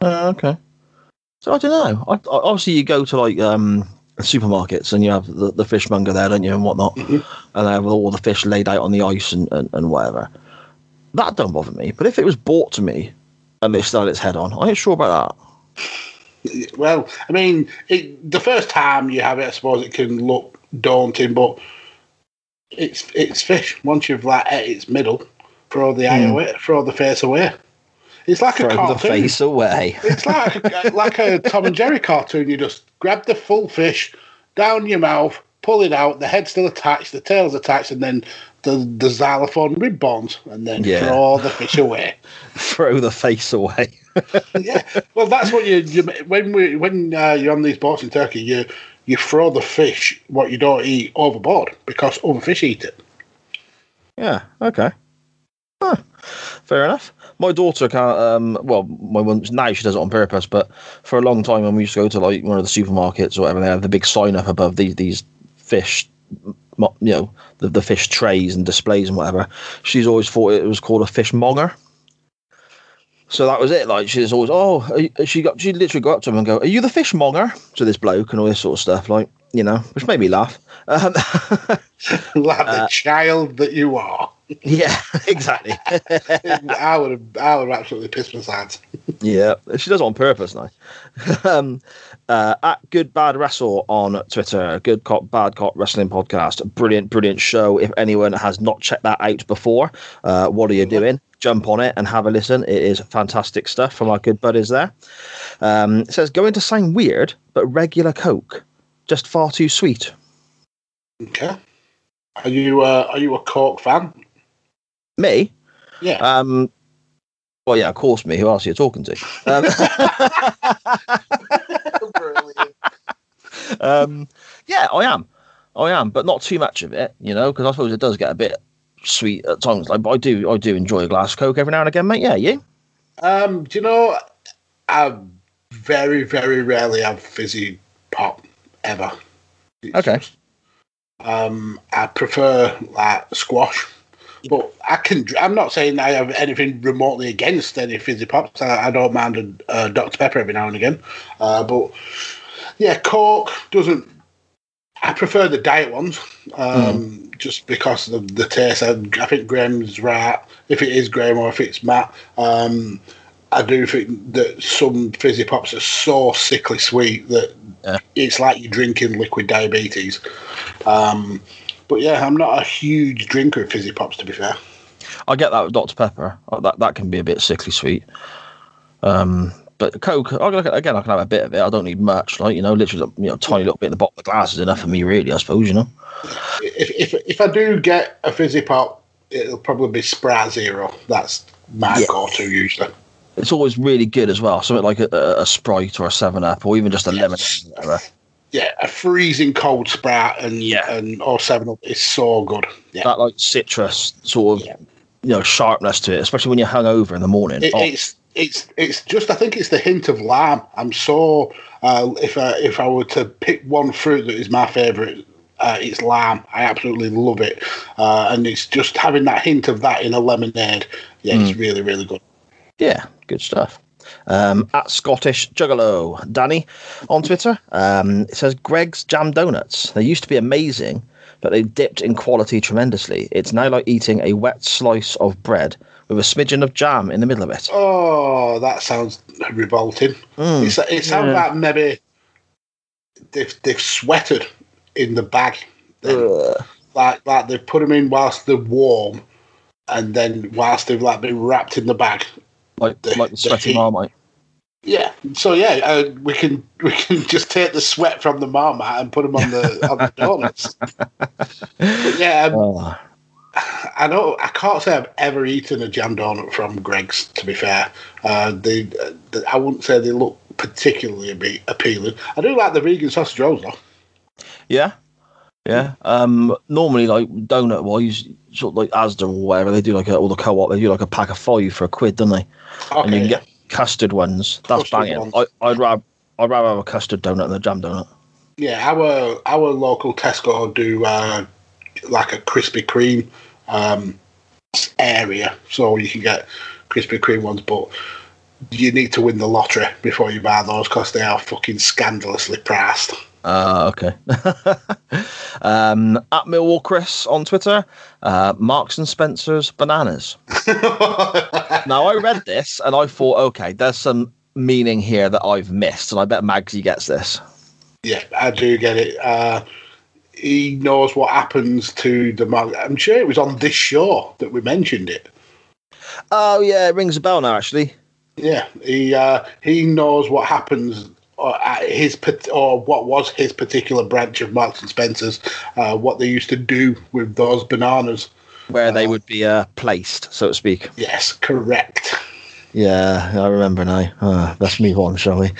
Uh, okay. So I don't know. I, I, obviously, you go to like um, supermarkets and you have the, the fishmonger there, don't you, and whatnot, Mhm. and they have all the fish laid out on the ice and, and, and whatever. That don't bother me. But if it was bought to me and they had its head on, I ain't sure about that. Well, I mean, it, the first time you have it, I suppose it can look daunting, but it's it's fish. Once you've like at its middle, throw the eye Mm. away, throw the face away. It's like a Throw the face away. It's like a, like a Tom and Jerry cartoon. You just grab the full fish down your mouth, pull it out. The head's still attached, the tail's attached, and then the the xylophone rib bones, and then Yeah. throw the fish away. Throw the face away. yeah. Well, that's what you, you when we when uh, you're on these boats in Turkey, you you throw the fish what you don't eat overboard because other fish eat it. Yeah. Okay. Fair enough. My daughter can't. Um, well, my one now she does it on purpose, but for a long time when we used to go to like one of the supermarkets or whatever, they have the big sign up above these these fish, you know, the, the fish trays and displays and whatever. She's always thought it was called a fish monger. So that was it. Like she's always, oh, she got she literally go up to him and go, "Are you the fishmonger?" To this bloke and all this sort of stuff, like you know, which made me laugh. Um, like Uh, the child that you are. Yeah, exactly. I would have I would have absolutely pissed my sides. Yeah, she does it on purpose now. um, uh, at Good Bad Wrestle on Twitter, Good Cop Bad Cop Wrestling Podcast. Brilliant, brilliant show. If anyone has not checked that out before, uh, what are you doing? Jump on it and have a listen. It is fantastic stuff from our good buddies there. Um, it says, going to sound weird, but regular Coke, just far too sweet. Okay. Are you uh, are you a Cork fan? Me? Yeah. Um, well, yeah, of course, me. Who else are you talking to? Um, Brilliant. um, yeah, I am. I am, but not too much of it, you know, because I suppose it does get a bit sweet at times. Like, but I do, I do enjoy a glass of Coke every now and again, mate. Yeah, you? Um, do you know? I very very rarely have fizzy pop ever. It's Okay. just- um, I prefer like squash, but I can. I'm not saying I have anything remotely against any fizzy pops. I, I don't mind a, a Dr Pepper every now and again, uh, but yeah, Coke doesn't. I prefer the diet ones, um, just because of the taste. I, I think Graham's right. If it is Graham or if it's Matt, um, I do think that some fizzy pops are so sickly sweet that Yeah. it's like you're drinking liquid diabetes. Um, but yeah, I'm not a huge drinker of fizzy pops, to be fair. I get that with Dr Pepper. Uh, That that can be a bit sickly sweet. Um, But Coke, again, I can have a bit of it. I don't need much, like you know, literally, you know, tiny little bit in the bottom of the glass is enough for me, really. I suppose, you know. If, if if I do get a fizzy pop, it'll probably be Sprite Zero. That's my Yeah. go-to usually. It's always really good as well. Something like a, a, a Sprite or a Seven Up, or even just a lemon. Yeah, a freezing cold sprout and Yeah. and or Seven Up is so good. Yeah, That like citrus sort of, Yeah. you know, sharpness to it, especially when you're hungover in the morning. It, Oh, it's it's it's just I think it's the hint of lime. I'm so uh, if I if I were to pick one fruit that is my favourite, uh, it's lime. I absolutely love it, uh, and it's just having that hint of that in a lemonade. Yeah, it's really really good. Yeah, good stuff. Um, at Scottish Juggalo, Danny on Twitter. Um, it says Greggs Jam Donuts. They used to be amazing, but they dipped in quality tremendously. It's now like eating a wet slice of bread with a smidgen of jam in the middle of it. Oh, that sounds revolting. Mm. It's, it sounds like maybe they've they've sweated in the bag. Like like they've put them in whilst they're warm, and then whilst they've like been wrapped in the bag. like The- like the the heat. marmite. Yeah. So yeah, uh, we can we can just take the sweat from the marmite and put them on the on the donuts. But yeah, um, Oh, I know I can't say I've ever eaten a jam donut from Greggs. To be fair, uh, they, uh, they I wouldn't say they look particularly appealing. I do like the vegan sausage rolls though. yeah, yeah. Um, normally, like donut wise, sort of like Asda or whatever, they do like a, or the co-op, they do like a pack of five for a quid, don't they? and you can get custard ones. That's Custard banging. ones. I, I'd rather I'd rather have a custard donut than a jam donut. Yeah, our our local Tesco do uh, like a Krispy Kreme um, area, so you can get Krispy Kreme ones, but you need to win the lottery before you buy those because they are fucking scandalously priced. Uh, okay. um, at Millwall Chris on Twitter, uh, Marks and Spencer's bananas. now I read this and I thought, okay, there's some meaning here that I've missed, and I bet Magsy gets this. Yeah, I do get it. Uh, he knows what happens to the. mar- I'm sure it was on this show that we mentioned it. Oh yeah, it rings a bell now. Actually, Yeah, he uh, he knows what happens uh, his or what was his particular branch of Marks and Spencers, uh, what they used to do with those bananas. where they would be uh, placed, so to speak. Yes, correct. Yeah, I remember now. Uh, let's move on, shall we?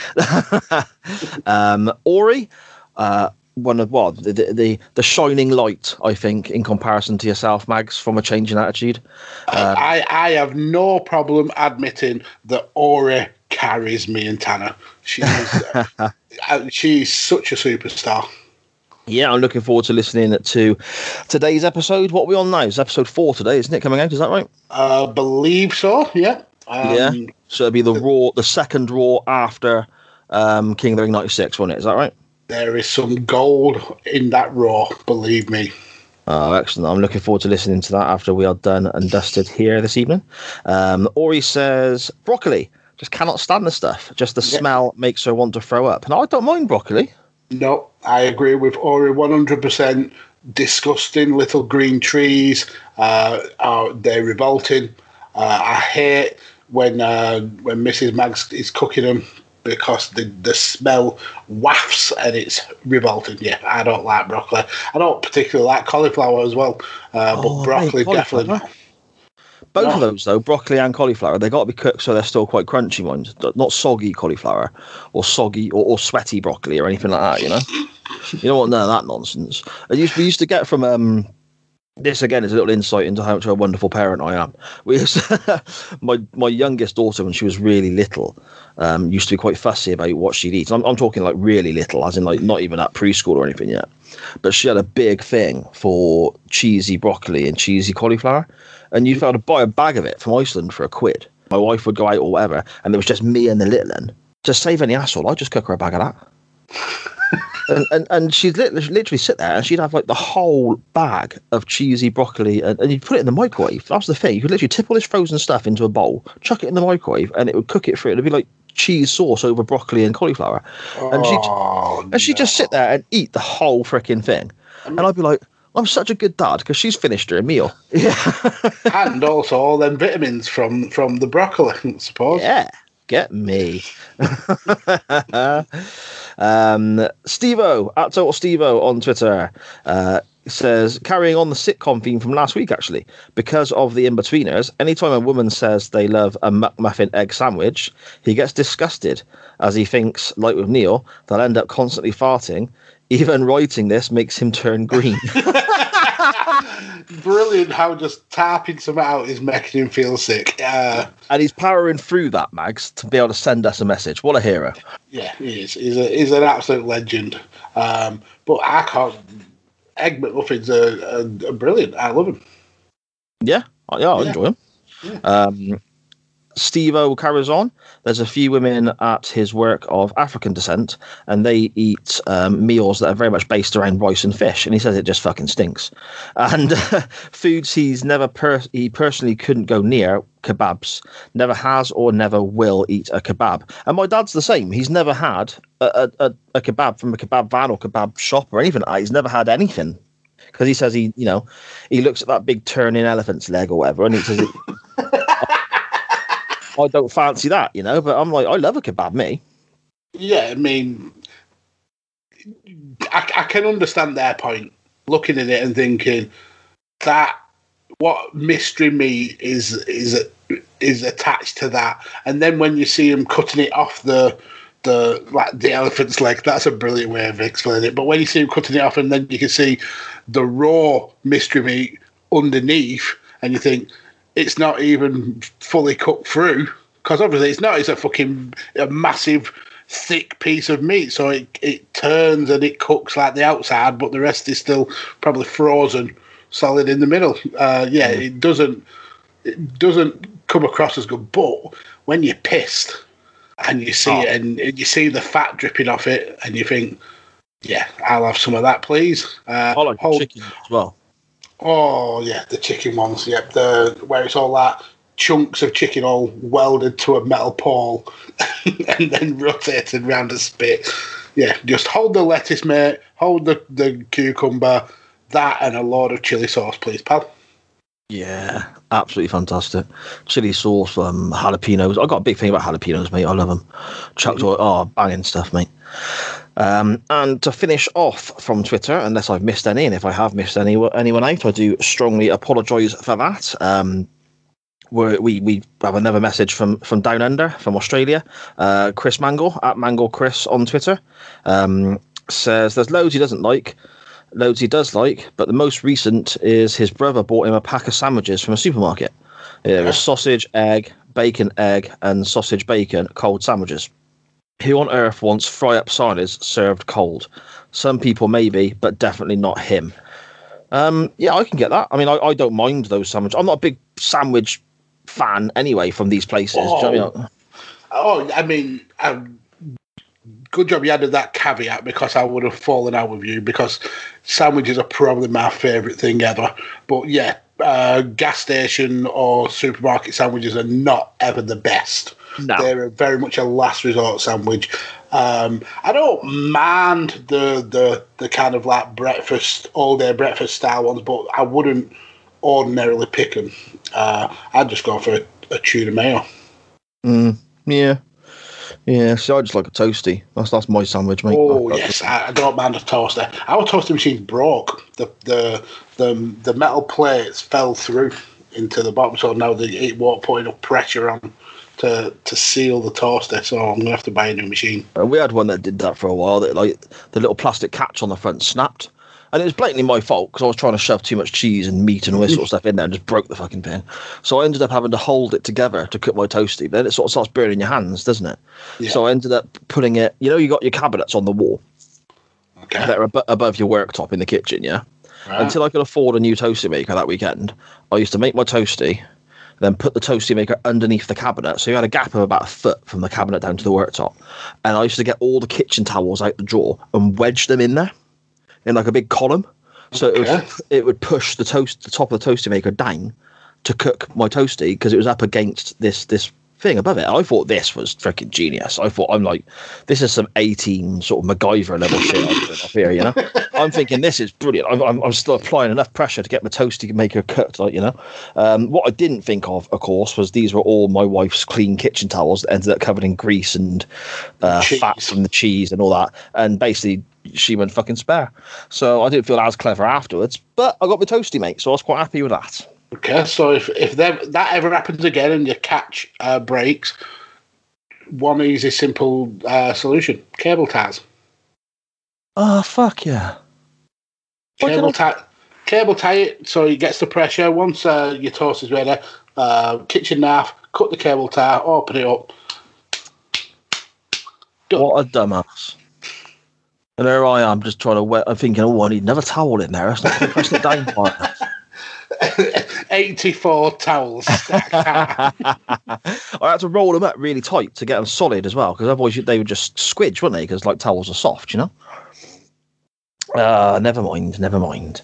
um, Ori, uh, one of what the, the the shining light, I think, in comparison to yourself, Mags, from a change in attitude. I I have no problem admitting that Ori carries me and Tanner. She's uh, she's such a superstar. Yeah, I'm looking forward to listening to today's episode. What are we on now? It's episode four today, isn't it? Coming out, is that right? Uh, believe so. Yeah. Um, yeah. So it'll be the raw, the second raw after um, King of the Ring '96, won't it? Is that right? There is some gold in that raw. Believe me. Oh, excellent. I'm looking forward to listening to that after we are done and dusted here this evening. Um, Ori says, broccoli. Just cannot stand the stuff. Just the Yeah. smell makes her want to throw up. And I don't mind broccoli. No, I agree with Ori 100%. Disgusting little green trees. Uh, are, they're revolting. Uh, I hate when uh, when Mrs. Mags is cooking them because the, the smell wafts and it's revolting. Yeah, I don't like broccoli. I don't particularly like cauliflower as well, uh, but Oh, broccoli mate, definitely. Both of those, though, broccoli and cauliflower, they got to be cooked so they're still quite crunchy ones. Not soggy cauliflower or soggy or, or sweaty broccoli or anything like that, you know? you don't want none of that nonsense. I used, we used to get from um, this again is a little insight into how much of a wonderful parent I am. We used my my youngest daughter when she was really little um, used to be quite fussy about what she'd eat. I'm, I'm talking like really little, as in like not even at preschool or anything yet. But she had a big thing for cheesy broccoli and cheesy cauliflower, and you'd be able to buy a bag of it from Iceland for a quid. My wife would go out or whatever, and there was just me and the little one. To save any hassle, I'd just cook her a bag of that and, and and she'd literally, literally sit there and she'd have like the whole bag of cheesy broccoli and, and you'd put it in the microwave. That's the thing. You could literally tip all this frozen stuff into a bowl, chuck it in the microwave, and it would cook it through. It'd be like cheese sauce over broccoli and cauliflower. And she'd Oh, and she'd just sit there and eat the whole freaking thing. And I'd be like, I'm such a good dad because she's finished her meal. Yeah. and also all them vitamins from from the broccoli, I suppose. yeah. Get me. um, Stevo at Total Stevo on Twitter uh, says, carrying on the sitcom theme from last week, actually, because of the Inbetweeners, anytime a woman says they love a McMuffin egg sandwich, he gets disgusted as he thinks, like with Neil, they'll end up constantly farting. Even writing this makes him turn green. Brilliant how just tapping some out is making him feel sick. Uh, and he's powering through that, Mags, to be able to send us a message. What a hero. yeah, he is. He's, a, he's an absolute legend. Um, but I can't. Egg McMuffins are brilliant. I love him. Yeah, I- yeah, I Yeah. enjoy him. Yeah. Um, Steve O carries on. There's a few women at his work of African descent, and they eat um, meals that are very much based around rice and fish. And he says it just fucking stinks. And foods he's never per- he personally couldn't go near kebabs. Never has or never will eat a kebab. And my dad's the same. He's never had a, a, a, kebab from a kebab van or kebab shop or anything. He's never had anything because he says he, you know, he looks at that big turning elephant's leg or whatever, and he says, "I don't fancy that," you know. But I'm like, I love a kebab, me. Yeah, I mean, I, I can understand their point. Looking at it and thinking that what mystery meat is is is attached to that, and then when you see him cutting it off the the like the elephant's leg, that's a brilliant way of explaining it. But when you see him cutting it off, and then you can see the raw mystery meat underneath, and you think it's not even fully cooked through because obviously it's not. It's a fucking a massive thick piece of meat, so it it turns and it cooks like the outside, but the rest is still probably frozen, solid in the middle. Uh, yeah, it doesn't it doesn't come across as good. But when you're pissed and you see Oh. it and you see the fat dripping off it, and you think, yeah, I'll have some of that, please. Uh, I like hold- chicken as well. Oh yeah, the chicken ones. Yep, the where it's all that chunks of chicken all welded to a metal pole and then rotated round a spit. Yeah, just hold the lettuce, mate. Hold the, the cucumber, that, and a load of chili sauce, please, pal. Yeah, absolutely fantastic. Chili sauce, um, jalapenos. I got a big thing about jalapenos, mate. I love them. Chucked oil, oh, banging stuff, mate. Um, and to finish off from Twitter, unless I've missed any, and if I have missed any anyone out, I do strongly apologise for that. Um, we we have another message from from down under from Australia. Uh, Chris Mangle at Mangle Chris on Twitter um, says there's loads he doesn't like, loads he does like, but the most recent is his brother bought him a pack of sandwiches from a supermarket. It was sausage, egg, bacon, egg, and sausage, bacon, cold sandwiches. Who on earth wants fry up sardies served cold? Some people maybe, but definitely not him. Um, yeah, I can get that. I mean, I, I don't mind those sandwiches. I'm not a big sandwich fan anyway from these places. Do you know I mean? Oh, I mean, um, good job you added that caveat because I would have fallen out with you because sandwiches are probably my favourite thing ever. But yeah, uh, gas station or supermarket sandwiches are not ever the best. No. They're very much a last resort sandwich. Um, I don't mind the, the the kind of like breakfast, all day breakfast style ones, but I wouldn't ordinarily pick them. Uh, I'd just go for a, a tuna mayo. Mm, yeah. Yeah, so I just like a toasty. That's that's my sandwich, mate. Oh I- yes, I, I don't mind a toaster. Our toaster machine broke. The the the the metal plates fell through into the bottom, so now the, it won't put enough pressure on to to seal the toaster. So I'm gonna have to buy a new machine. Uh, we had one that did that for a while. That like the little plastic catch on the front snapped, and it was blatantly my fault because I was trying to shove too much cheese and meat and all this sort of stuff in there and just broke the fucking thing. So I ended up having to hold it together to cook my toasty. But then it sort of starts burning your hands, doesn't it? Yeah. So I ended up putting it. You know, you got your cabinets on the wall Okay. that are abo- above your worktop in the kitchen, yeah. Right. Until I could afford a new toasty maker that weekend, I used to make my toasty, then put the toasty maker underneath the cabinet. So you had a gap of about a foot from the cabinet down to the worktop. And I used to get all the kitchen towels out the drawer and wedge them in there in like a big column. So it would it would push the toast the top of the toasty maker down to cook my toasty because it was up against this this thing above it. I thought this was freaking genius. I thought I'm like, this is some A team sort of MacGyver level shit I'm doing up here. You know, I'm thinking this is brilliant. I'm, I'm, I'm still applying enough pressure to get my toasty maker cooked. Like you know, um, what I didn't think of, of course, was these were all my wife's clean kitchen towels that ended up covered in grease and uh, fat from the cheese and all that, and basically. She went fucking spare, so I didn't feel as clever afterwards. But I got my toasty mate, so I was quite happy with that. Okay, so if if that ever happens again and your catch uh, breaks, one easy, simple uh, solution: cable ties. Oh fuck yeah! Cable tie, cable tie it so it gets the pressure. Once uh, your toast is ready, uh, kitchen knife, cut the cable tie, open it up. Done. What a dumbass! And there I am, just trying to wet. I'm thinking, oh, I need another towel in there. That's not press the down. 84 towels. I had to roll them up really tight to get them solid as well, because otherwise they would just squidge, wouldn't they? Because like towels are soft, you know? Uh, never mind, never mind.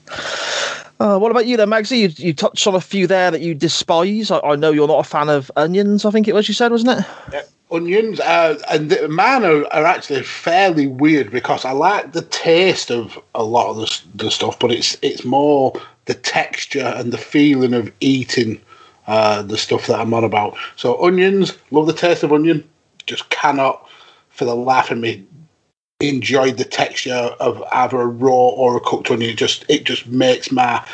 Uh, what about you then, Magsy? You, you, touched on a few there that you despise. I, I, know you're not a fan of onions, I think it was you said, wasn't it? Yeah, onions. Uh, and the, mine are, are, actually fairly weird because I like the taste of a lot of the, the stuff, but it's it's more the texture and the feeling of eating uh, the stuff that I'm on about. So onions, love the taste of onion, just cannot for the life of me enjoy the texture of either a raw or a cooked onion. It just it just makes my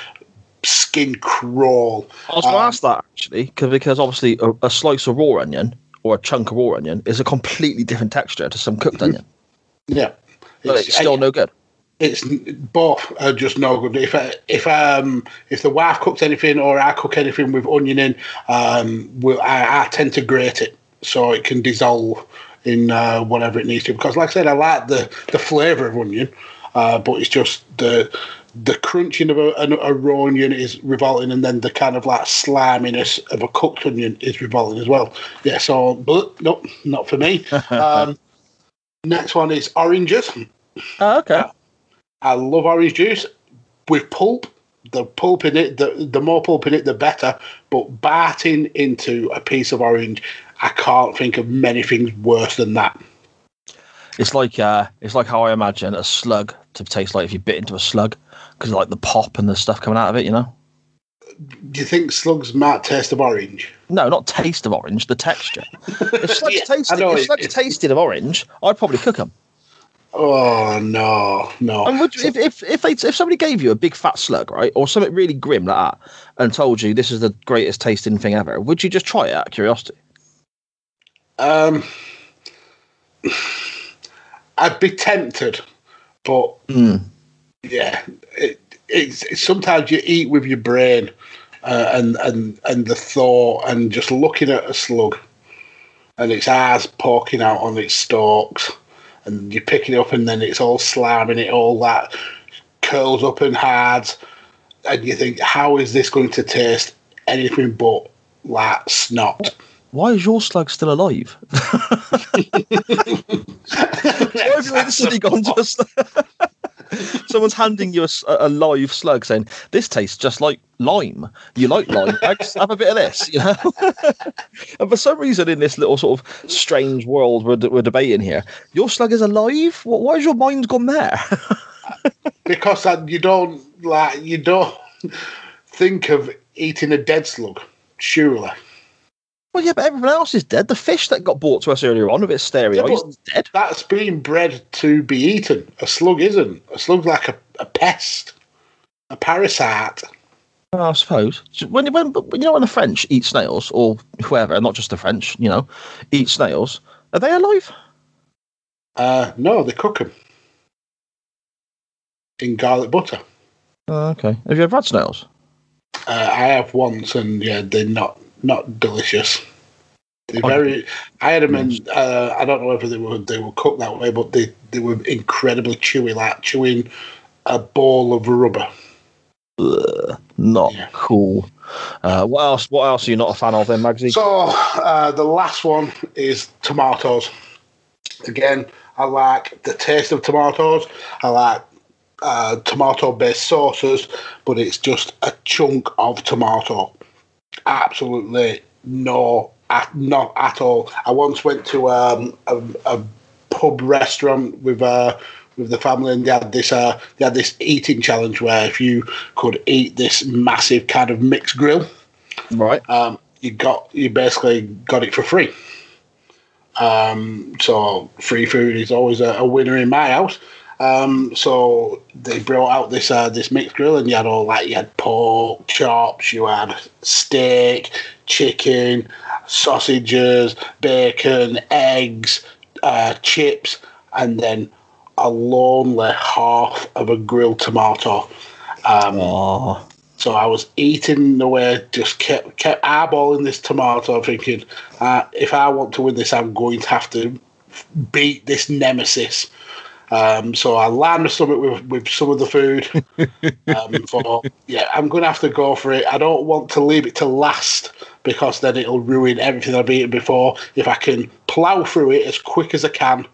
skin crawl. I was going to Um, ask that actually, because because obviously a, a slice of raw onion or a chunk of raw onion is a completely different texture to some cooked onion. Yeah. But it's still no good. It's both are just no good. If I, if um if the wife cooks anything or I cook anything with onion in, um, we'll, I, I tend to grate it so it can dissolve in uh, whatever it needs to. Because, like I said, I like the the flavour of onion, uh, but it's just the the crunching of a, a, a raw onion is revolting, and then the kind of like sliminess of a cooked onion is revolting as well. Yeah, so but nope, not for me. um, next one is oranges. Oh, okay. I love orange juice with pulp. The pulp in it, the the more pulp in it, the better. But biting into a piece of orange, I can't think of many things worse than that. It's like uh, it's like how I imagine a slug to taste like if you bit into a slug, because like the pop and the stuff coming out of it, you know. Do you think slugs might taste of orange? No, not taste of orange, the texture. If slugs, Yeah, tasted, if slugs tasted of orange, I'd probably cook them. Oh no, no. And would you, if if if, they, if somebody gave you a big fat slug, right, or something really grim like that, and told you this is the greatest tasting thing ever, would you just try it out of curiosity? Um, I'd be tempted, but Mm. yeah, it, it's, it's sometimes you eat with your brain uh, and and and the thought and just looking at a slug and its eyes poking out on its stalks and you pick it up and then it's all slamming it all that curls up and hard and you think how is this going to taste anything but like snot Why is your slug still alive? Why have you instantly gone to a slug? Someone's handing you a live slug saying, This tastes just like lime. You like lime? Mags? Have a bit of this, you know? and for some reason, in this little sort of strange world we're, we're debating here, your slug is alive? Wh- Why has your mind gone there? because uh, you don't like you don't think of eating a dead slug surely well, yeah, but everyone else is dead. The fish that got brought to us earlier on with its stereo Yeah, is dead. that's being bred to be eaten a slug isn't a slug's like a, a pest a parasite I suppose. When, when, you know, when the French eat snails, or whoever, not just the French, you know, eat snails, are they alive? uh no they cook them in garlic butter Oh, okay. Have you ever had snails? uh, i have once and yeah they're not not delicious they're Oh, very i had them in uh, i don't know whether they were they were cooked that way but they they were incredibly chewy like chewing a ball of rubber Ugh, not Yeah. cool. Uh, what else? What else are you not a fan of, then, Magsy? So uh, the last one is tomatoes. Again, I like the taste of tomatoes. I like uh, tomato-based sauces, but it's just a chunk of tomato. Absolutely no At, not at all. I once went to um, a, a pub restaurant with uh, with the family, and they had this uh, they had this eating challenge where if you could eat this massive kind of mixed grill, Right. um, you got you basically got it for free. Um, so free food is always a, a winner in my house. Um, so they brought out this uh, this mixed grill, and you had all like you had pork chops, you had steak, chicken, sausages, bacon, eggs, uh, chips, and then a lonely half of a grilled tomato. Um, so I was eating away, just kept kept eyeballing this tomato, thinking, uh, if I want to win this, I'm going to have to beat this nemesis. Um, so I lined my stomach with, with some of the food. um, for, yeah, I'm going to have to go for it. I don't want to leave it to last because then it'll ruin everything I've eaten before. If I can plough through it as quick as I can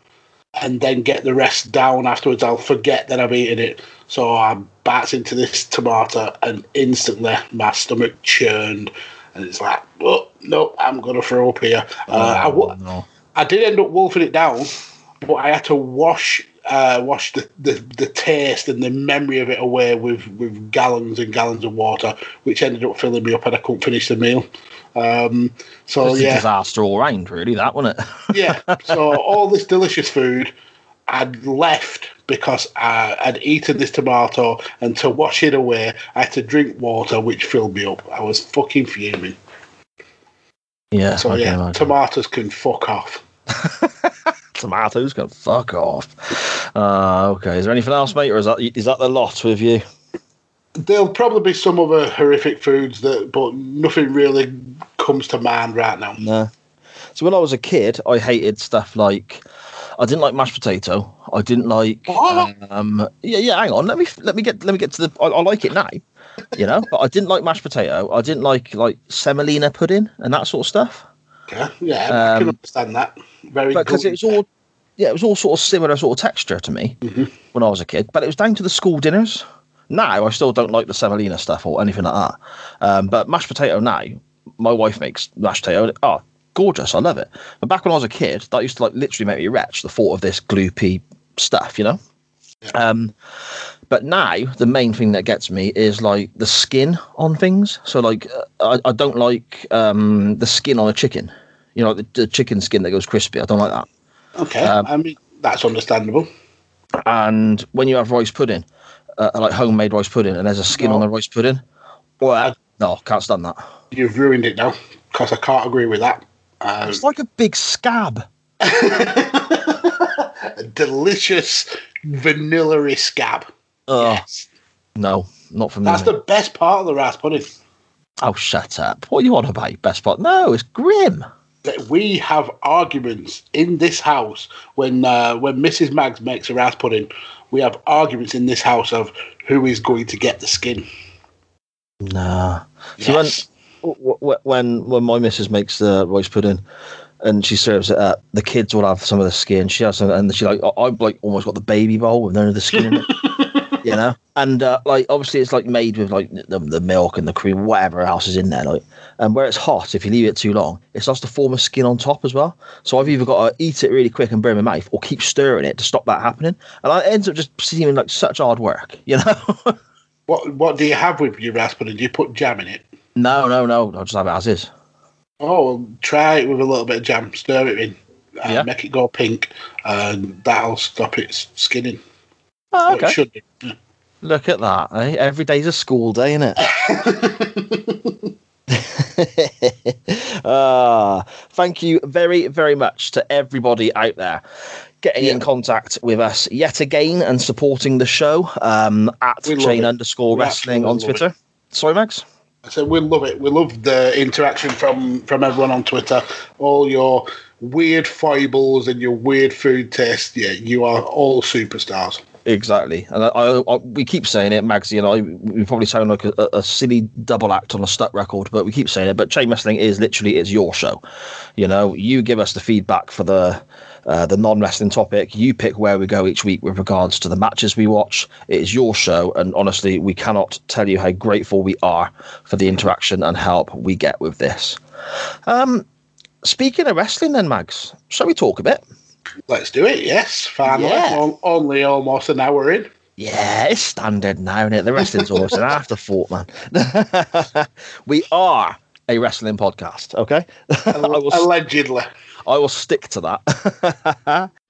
and then get the rest down afterwards, I'll forget that I've eaten it. So I bites into this tomato and instantly my stomach churned. And it's like, oh, no, I'm going to throw up here. Uh, I, wa- no. I did end up wolfing it down, but I had to wash uh, wash the, the, the taste and the memory of it away with, with gallons and gallons of water, which ended up filling me up and I couldn't finish the meal. Um, so It's a yeah, disaster all round, really, that, wasn't it? yeah. So all this delicious food I'd left because I, I'd eaten this tomato, and to wash it away, I had to drink water, which filled me up. I was fucking fuming. yeah. So can yeah, imagine. tomatoes can fuck off. tomatoes can fuck off. Uh, okay. Is there anything else, mate, or is that is that the lot with you? There'll probably be some other horrific foods that, but nothing really comes to mind right now. No. So when I was a kid, I hated stuff like I didn't like mashed potato. I didn't like What? um yeah yeah. Hang on, let me let me get let me get to the. I, I like it now, you know. But I didn't like mashed potato. I didn't like like semolina pudding and that sort of stuff. Okay, yeah, I can Um, understand that. Very But because it was all yeah, it was all sort of similar sort of texture to me when I was a kid. But it was down to the school dinners. Now I still don't like the semolina stuff or anything like that. Um, but mashed potato now, my wife makes mashed potato. Oh, gorgeous! I love it. But back when I was a kid, that used to like literally make me retch. The thought of this gloopy stuff, you know. Um, but now the main thing that gets me is like the skin on things. So like uh, I, I don't like um, the skin on a chicken. You know, the, the chicken skin that goes crispy. I don't like that. okay, um, I mean that's understandable. And when you have rice pudding, uh, like homemade rice pudding, and there's a skin on the rice pudding, well, no, can't stand that. You've ruined it now because I can't agree with that. Um, It's like a big scab. a delicious vanilla scab. Oh Yes. no, not for me. That's the best part of the rice pudding. Oh, shut up! What are you on about? Best part? No, it's grim. That we have arguments in this house when uh, when Mrs. Mags makes a rice pudding. We have arguments in this house of who is going to get the skin. Nah. When- Yes. w- w- when when my missus makes the rice pudding and she serves it up, the kids will have some of the skin. She has some, and she like I- I've like almost got the baby bowl with none of the skin in it, you know. And uh, like obviously it's like made with like the, the milk and the cream, whatever else is in there. Like, and where it's hot, if you leave it too long, it starts to form a skin on top as well. So I've either got to eat it really quick and burn my mouth, or keep stirring it to stop that happening. And it ends up just seeming like such hard work, you know. What what do you have with your pudding? Do you put jam in it? no, no, no. I'll just have it as is. Oh, well, try it with a little bit of jam. Stir it in. Uh, Yeah. Make it go pink, and that'll stop it skinning. Oh, okay. It should. Yeah. Look at that. Eh? Every day's a school day, isn't it? Ah, thank you very, very much to everybody out there getting in contact with us yet again and supporting the show um, at chain it. underscore wrestling on Twitter. Sorry, Mags? So we love it. We love the interaction from from everyone on Twitter. All your weird foibles and your weird food taste. Yeah, you are all superstars. Exactly, and I, I, we keep saying it, Magsy and I. We probably sound like a, a silly double act on a stuck record, but we keep saying it. But Chain Wrestling is literally it's your show. You know, you give us the feedback for the uh, the non wrestling topic. You pick where we go each week with regards to the matches we watch. It is your show, and honestly, we cannot tell you how grateful we are for the interaction and help we get with this. Um, speaking of wrestling, then Mags, shall we talk a bit? Let's do it. Yes, finally. Yeah. O- only almost an hour in. Yeah, it's standard now, isn't it? The wrestling's almost an afterthought, man. we are a wrestling podcast, okay? Allegedly. I will stick to that.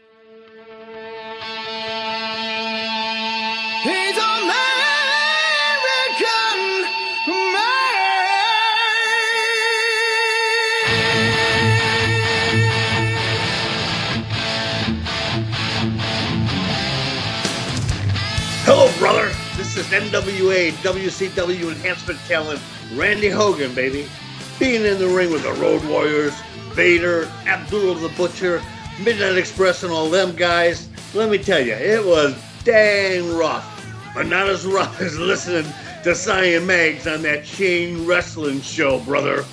is NWA WCW enhancement talent Randy Hogan, baby. Being in the ring with the Road Warriors, Vader, Abdullah the Butcher, Midnight Express, and all them guys. Let me tell you, it was dang rough, but not as rough as listening to Cyan Mags on that chain wrestling show, brother.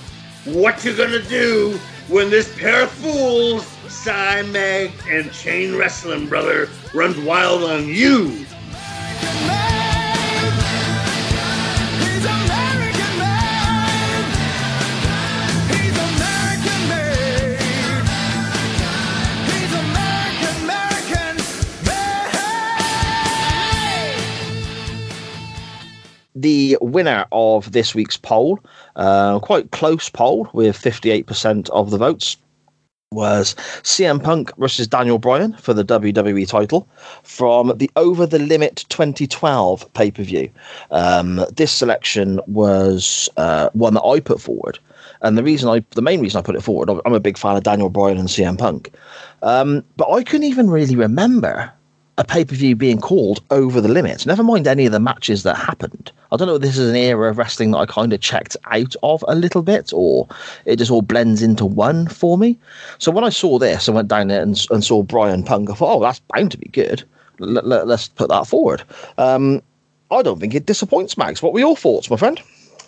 What you gonna do when this pair of fools, Si Mag and Chain Wrestling, brother, runs wild on you? The winner of this week's poll, uh, quite close poll with 58% of the votes, was CM Punk versus Daniel Bryan for the WWE title from the Over the Limit 2012 pay per view. Um, this selection was uh, one that I put forward. And the reason I, the main reason I put it forward, I'm a big fan of Daniel Bryan and CM Punk, um, but I couldn't even really remember a pay per view being called Over the Limit. Never mind any of the matches that happened. I don't know if this is an era of wrestling that I kind of checked out of a little bit, or it just all blends into one for me. So when I saw this, I went down there and, and saw Bryan Punk. I thought, oh, that's bound to be good. Let, let, let's put that forward. Um, I don't think it disappoints, Max. What were your thoughts, my friend?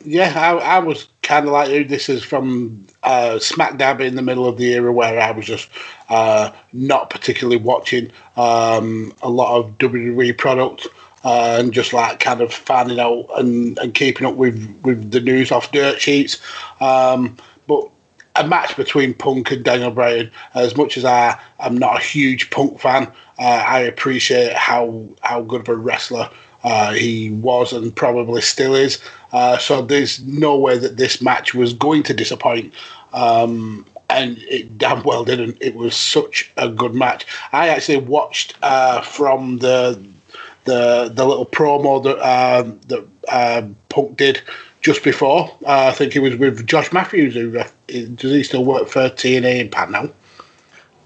Yeah, I, I was kind of like you. This is from uh, smack dab in the middle of the era where I was just uh, not particularly watching um, a lot of WWE product and just like kind of finding out and, and keeping up with, with the news off dirt sheets. Um, but a match between Punk and Daniel Bryan, as much as I am not a huge Punk fan, uh, I appreciate how how good of a wrestler uh, he was and probably still is. Uh, so there's no way that this match was going to disappoint. Um, and it damn well didn't. It was such a good match. I actually watched uh, from the the the little promo that um, that um, Punk did just before. Uh, I think it was with Josh Matthews. Who uh, does he still work for TNA Impact now?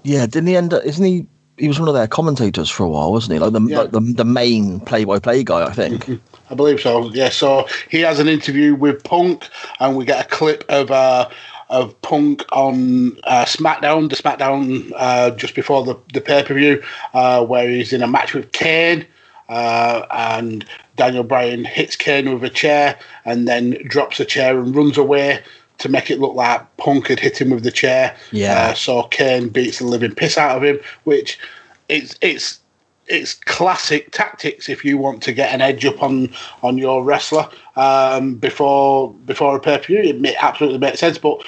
Yeah, didn't he end up? Isn't he? He was one of their commentators for a while, wasn't he? Like the Yeah. like the, the main play-by-play guy, I think. I believe so. Yeah. So he has an interview with Punk, and we get a clip of uh, of Punk on uh, SmackDown, the SmackDown uh, just before the the pay per view, uh, where he's in a match with Kane. Uh, and Daniel Bryan hits Kane with a chair and then drops the chair and runs away to make it look like Punk had hit him with the chair. Yeah. Uh, so Kane beats the living piss out of him, which it's it's it's classic tactics if you want to get an edge up on on your wrestler um, before before a pay per view. It ma- absolutely makes sense. But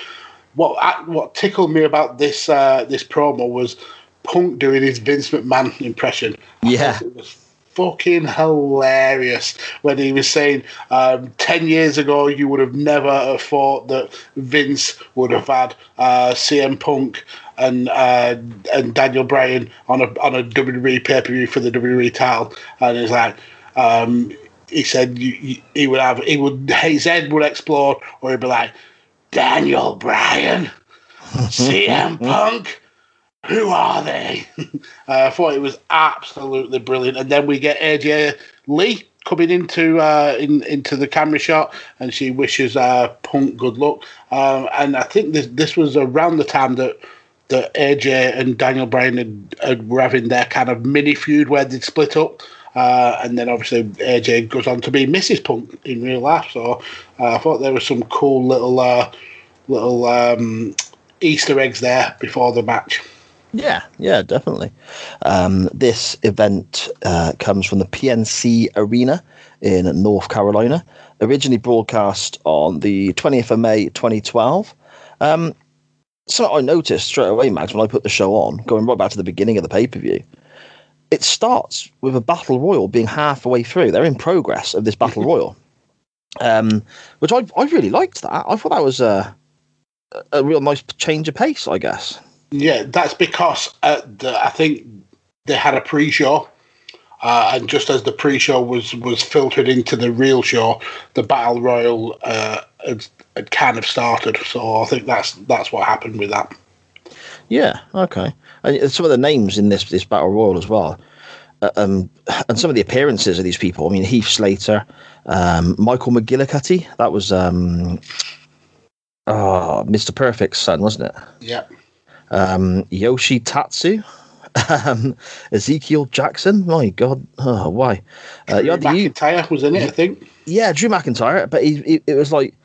what I- what tickled me about this uh, this promo was Punk doing his Vince McMahon impression. I Yeah. it was fucking hilarious when he was saying um, 10 years ago you would have never have thought that Vince would have had uh, CM Punk and uh, and Daniel Bryan on a on a WWE pay per view for the WWE title, and it's like um, he said you, you, he would have he would his head would explode, or he'd be like Daniel Bryan, CM Punk who are they? uh, I thought it was absolutely brilliant. And then we get AJ Lee coming into uh, in, into the camera shot, and she wishes uh, Punk good luck. Um, and I think this this was around the time that that AJ and Daniel Bryan had, had were having their kind of mini feud where they'd split up. Uh, and then obviously AJ goes on to be Mrs. Punk in real life. So uh, I thought there was some cool little uh, little um, Easter eggs there before the match. Yeah, yeah, definitely. Um, this event uh, comes from the PNC Arena in North Carolina, originally broadcast on the 20th of May 2012. Um, something I noticed straight away, Mags, when I put the show on, going right back to the beginning of the pay per view. It starts with a battle royal being halfway through. They're in progress of this battle royal, um, which I I really liked that. I thought that was a a real nice change of pace, I guess. Yeah, that's because uh, the, I think they had a pre-show, uh, and just as the pre-show was was filtered into the real show, the battle royal uh, had, had kind of started. So I think that's that's what happened with that. Yeah, okay. And some of the names in this this battle royal as well, uh, um, and some of the appearances of these people. I mean, Heath Slater, um, Michael McGillicutty. That was um, oh, Mr. Perfect's son, wasn't it? Yeah. Um, Yoshi Tatsu. Um, Ezekiel Jackson, my God, oh, why? Uh, you had the, McIntyre was in it, I think. yeah, Drew McIntyre, but he, he, it was like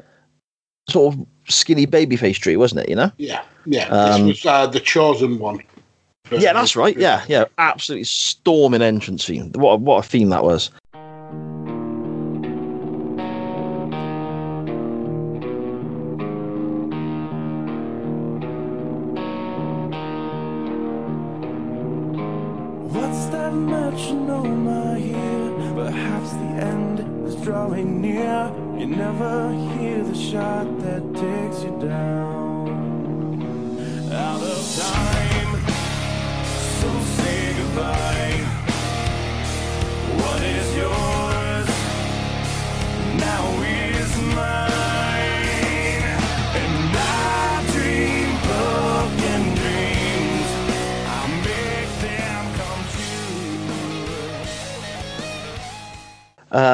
sort of skinny babyface Drew, wasn't it? You know? Yeah, yeah. Um, this was uh, the chosen one. Yeah, that's right. Yeah, yeah, absolutely storming entrance theme. What a, what a theme that was.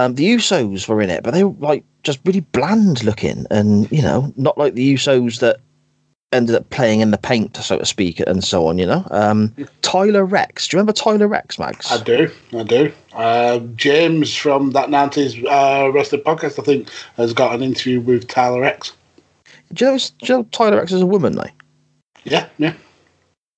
Um, the Usos were in it, but they were like just really bland looking, and you know, not like the Usos that ended up playing in the paint, so to speak, and so on. You know, um, Tyler Reks. Do you remember Tyler Reks, Mags? I do, I do. Uh, James from that nineties uh, wrestling podcast, I think, has got an interview with Tyler Reks. do, you know, do you know Tyler Reks is a woman now? Yeah, yeah.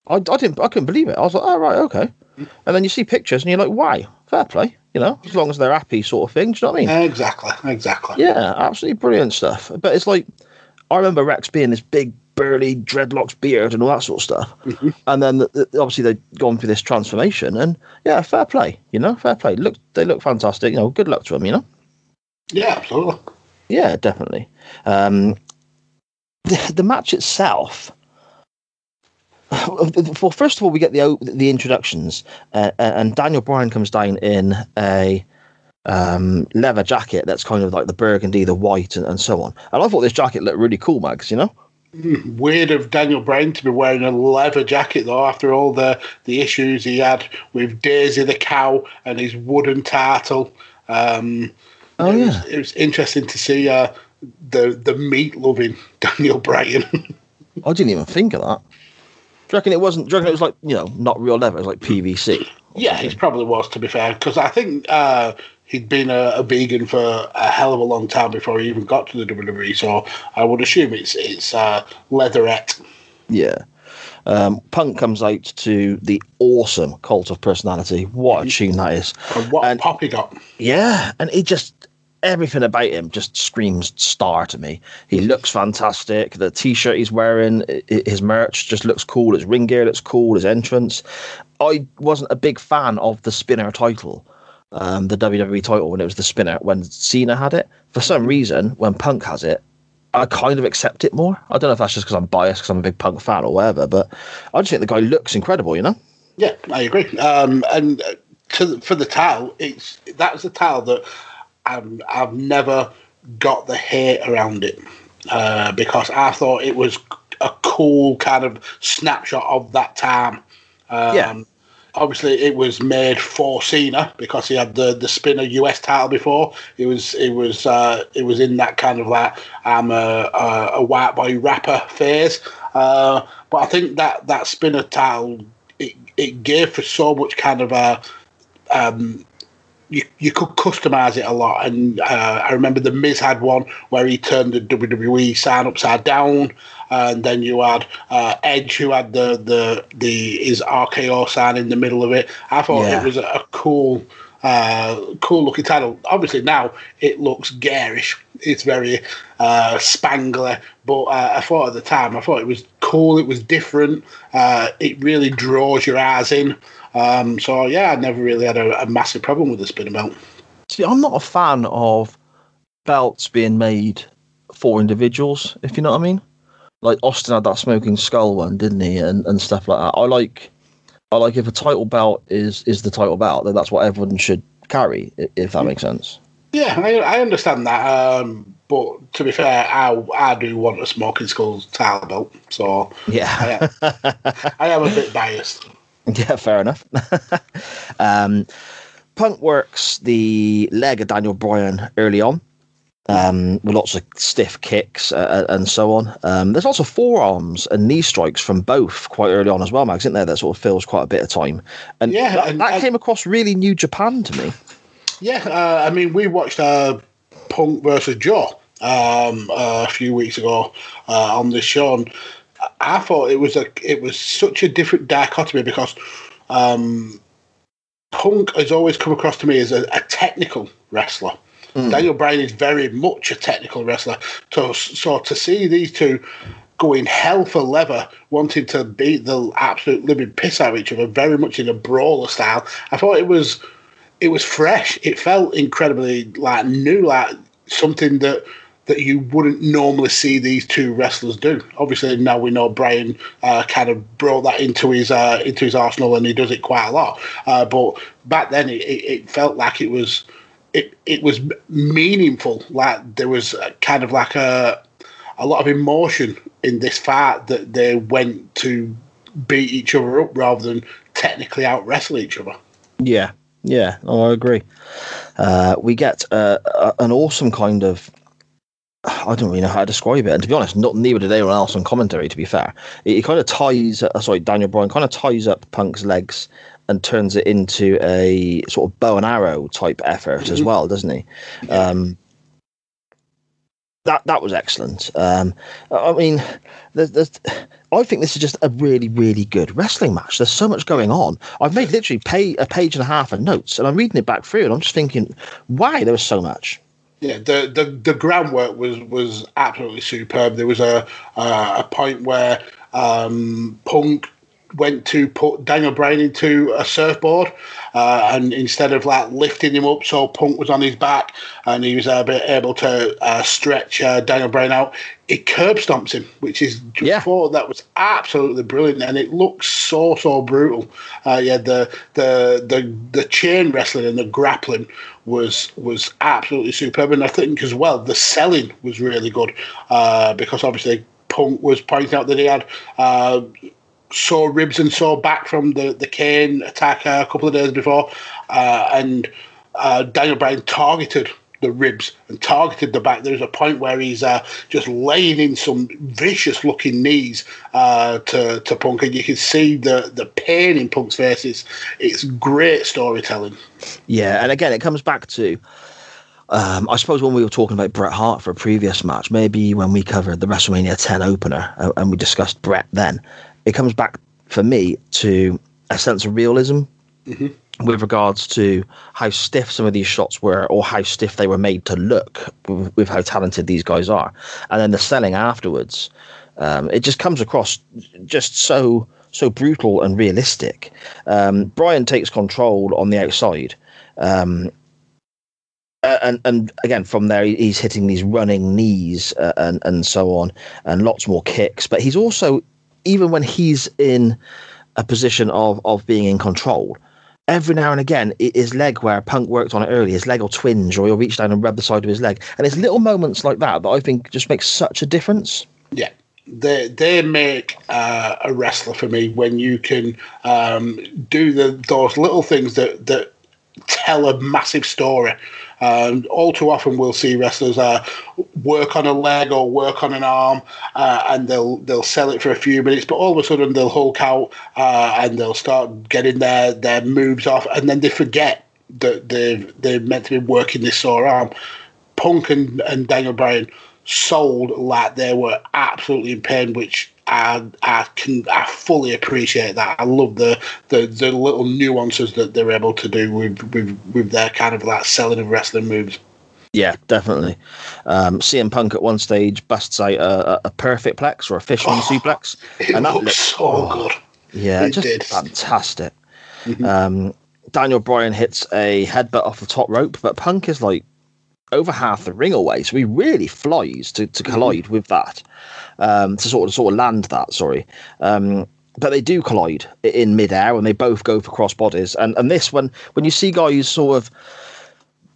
I, I didn't, I couldn't believe it. I was like, oh right, okay. And then you see pictures, and you're like, why? fair play. You know, as long as they're happy, sort of thing. Do you know what I mean? Exactly, exactly. Yeah, absolutely brilliant stuff. But it's like I remember Reks being this big, burly dreadlocks beard and all that sort of stuff. And then the, the- obviously they've gone through this transformation, and yeah, fair play. You know, fair play. Look, they look fantastic. You know, good luck to them. You know, Yeah, absolutely. yeah, definitely. Um, the, the match itself. Well, first of all, we get the the introductions, uh, and Daniel Bryan comes down in a um, leather jacket that's kind of like the burgundy, the white, and, and so on. And I thought this jacket looked really cool, Mags. You know, Weird of Daniel Bryan to be wearing a leather jacket though, after all the the issues he had with Daisy the cow and his wooden turtle. Um, Oh, it yeah. was, it was interesting to see uh, the the meat loving Daniel Bryan. I didn't even think of that. Do you reckon it wasn't? Do you reckon it was like you know not real leather? It was like PVC. yeah, he probably was to be fair, because I think uh, he'd been a, a vegan for a hell of a long time before he even got to the WWE. So I would assume it's it's uh, leatherette. Yeah. Um, Punk comes out to the awesome Cult of Personality. What a tune that is! And what And- pop he got. Yeah, and he just everything about him just screams star to me. He looks fantastic. The t-shirt he's wearing, his merch just looks cool. His ring gear looks cool. His entrance. I wasn't a big fan of the spinner title, um, the WWE title when it was the spinner when Cena had it. For some reason, when Punk has it, I kind of accept it more. I don't know if that's just because I'm biased because I'm a big Punk fan or whatever, but I just think the guy looks incredible. You know? Yeah, I agree. Um, and uh, to for the towel, it's that was a towel that I've never got the hate around it uh, because I thought it was a cool kind of snapshot of that time. Um, Yeah. Obviously, it was made for Cena because he had the, the spinner US title before. It was it was uh, it was in that kind of like I'm a, a, a white boy rapper phase. Uh, but I think that that spinner title it, it gave for so much kind of a um, you, you could customize it a lot. And uh, I remember the Miz had one where he turned the WWE sign upside down, and then you had uh, Edge who had the the the his RKO sign in the middle of it. I thought Yeah. it was a, cool uh, cool looking title. Obviously now it looks garish. It's very uh, spangly, but uh, I thought at the time I thought it was cool. It was different. Uh, it really draws your eyes in. Um, so yeah, I never really had a, a massive problem with the spinner belt. See, I'm not a fan of belts being made for individuals, if you know what I mean. Like Austin had that smoking skull one, didn't he? And and stuff like that. I like I like if a title belt is is the title belt, then that's what everyone should carry, if that makes sense. Yeah, I, I understand that. Um, but to be fair, I, I do want a smoking skull title belt. So Yeah. I am a bit biased. Yeah, fair enough. um, Punk works the leg of Daniel Bryan early on um, with lots of stiff kicks uh, and so on. Um, there's also forearms and knee strikes from both quite early on as well, Mags, isn't there? That sort of fills quite a bit of time. And Yeah, that, and that I- came across really New Japan to me. Yeah, uh, I mean, we watched uh, Punk versus Joe um, a few weeks ago uh, on this show, and I thought it was a it was such a different dichotomy because um, Punk has always come across to me as a, a technical wrestler. Daniel Bryan is very much a technical wrestler. So, so to see these two going hell for leather, wanting to beat the absolute living piss out of each other, very much in a brawler style, I thought it was it was fresh. It felt incredibly like new, like something that that you wouldn't normally see these two wrestlers do. Obviously, now we know Bryan uh, kind of brought that into his uh, into his arsenal, and he does it quite a lot. Uh, but back then, it, it, felt like it was it it was meaningful. Like there was kind of like a a lot of emotion in this fight that they went to beat each other up rather than technically out wrestle each other. Yeah, yeah, I agree. Uh, we get uh, an awesome kind of. I don't really know how to describe it, and to be honest, not neither did anyone else on commentary. To be fair, it, it kind of ties. Uh, sorry, Daniel Bryan kind of ties up Punk's legs and turns it into a sort of bow and arrow type effort as well, doesn't he? Um, that that was excellent. Um, I mean, there's, there's, I think this is just a really, really good wrestling match. There's so much going on. I've made literally pay, a page and a half of notes, and I'm reading it back through, and I'm just thinking, why there was so much. Yeah, the, the the groundwork was was absolutely superb. There was a uh, a point where um, Punk went to put Daniel Bryan into a surfboard, uh, and instead of like lifting him up, so Punk was on his back, and he was uh, able to uh, stretch uh, Daniel Bryan out. It curb stomps him, which is Yeah. thought that was absolutely brilliant, and it looks so so brutal. Uh, yeah, the the the the chain wrestling and the grappling was was absolutely superb, and I think as well the selling was really good uh, because obviously Punk was pointing out that he had. Uh, sore ribs and sore back from the, the Kane attack uh, a couple of days before. Uh, and uh, Daniel Bryan targeted the ribs and targeted the back. There's a point where he's uh, just laying in some vicious looking knees uh, to, to Punk, and you can see the, the pain in Punk's face. It's, it's great storytelling. Yeah, and again, it comes back to. Um, I suppose when we were talking about Bret Hart for a previous match, maybe when we covered the WrestleMania 10 opener uh, and we discussed Bret then, it comes back for me to a sense of realism with regards to how stiff some of these shots were or how stiff they were made to look with, with how talented these guys are. And then the selling afterwards, um, it just comes across just so so brutal and realistic. Um, Bryan takes control on the outside. Um, and and again from there he's hitting these running knees uh, and and so on and lots more kicks but he's also even when he's in a position of of being in control every now and again his leg where punk worked on it earlier his leg will twinge or he'll reach down and rub the side of his leg and it's little moments like that that i think just make such a difference Yeah. They they make uh, a wrestler for me when you can um, do the those little things that that tell a massive story. Um, all too often, we'll see wrestlers uh, work on a leg or work on an arm, uh, and they'll they'll sell it for a few minutes. But all of a sudden, they'll hulk out uh, and they'll start getting their their moves off, and then they forget that they've they're meant to be working this sore arm. Punk and, and Daniel Bryan sold like they were absolutely in pain, which I I can I fully appreciate that. I love the the, the little nuances that they're able to do with with with their kind of like selling of wrestling moves. Yeah, definitely. Um, CM Punk at one stage busts out a, a, perfect plex or a fisherman Oh, suplex. It And that looks looked- so oh, good. Yeah, It just did. fantastic. Um, Daniel Bryan hits a headbutt off the top rope, but Punk is like over half the ring away, so he really flies to, to collide with that, um, to sort of sort of land that. Sorry, um, but they do collide in midair and they both go for cross bodies, and and this when when you see guys sort of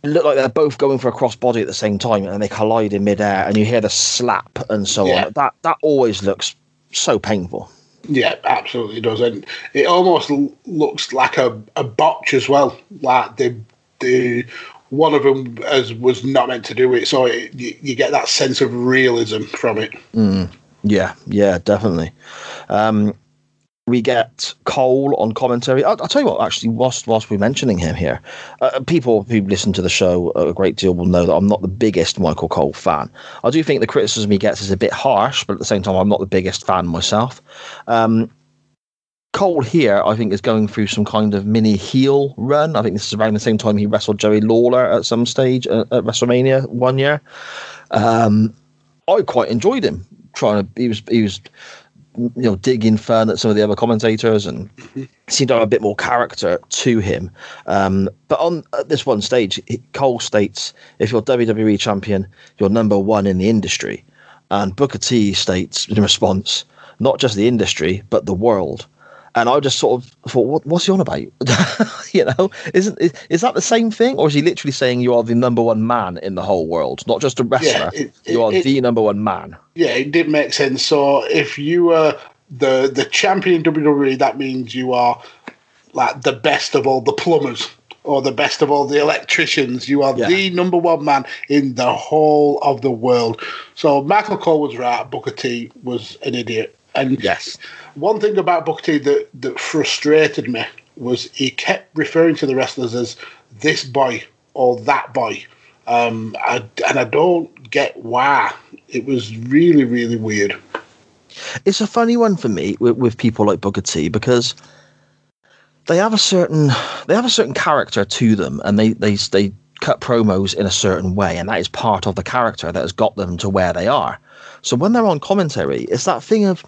look like they're both going for a cross body at the same time, and they collide in midair, and you hear the slap and so Yeah. on. That that always looks so painful. Yeah, absolutely does, and it almost l- looks like a, a botch as well. Like the the one of them as was not meant to do it, so it, you, you get that sense of realism from it. Yeah, yeah, definitely. Um, we get Cole on commentary. I'll, I'll tell you what, actually, whilst, whilst we're mentioning him here, uh, people who listen to the show a great deal will know that I'm not the biggest Michael Cole fan. I do think the criticism he gets is a bit harsh, but at the same time, I'm not the biggest fan myself. Um, Cole here, I think, is going through some kind of mini heel run. I think this is around the same time he wrestled Jerry Lawler at some stage at, at WrestleMania one year. Um, I quite enjoyed him trying to. He was he was you know digging fun at some of the other commentators and seemed to have a bit more character to him. Um, but on at this one stage, Cole states, "If you're WWE champion, you're number one in the industry," and Booker T states in response, "Not just the industry, but the world." And I just sort of thought, what, what's he on about? you know, isn't is, is that the same thing, or is he literally saying you are the number one man in the whole world, not just a wrestler? it- you are it- the number one man. Yeah, it did make sense. So if you are the the champion in WWE, that means you are like the best of all the plumbers or the best of all the electricians. You are Yeah. the number one man in the whole of the world. So Michael Cole was right. Booker T was an idiot. And Yes. One thing about Booker T that, that frustrated me was he kept referring to the wrestlers as this boy or that boy. Um, I, and I don't get why. It was really, really weird. it's a funny one for me with, with people like Booker T because they have a certain they have a certain character to them, and they they they cut promos in a certain way, and that is part of the character that has got them to where they are. So when they're on commentary, it's that thing of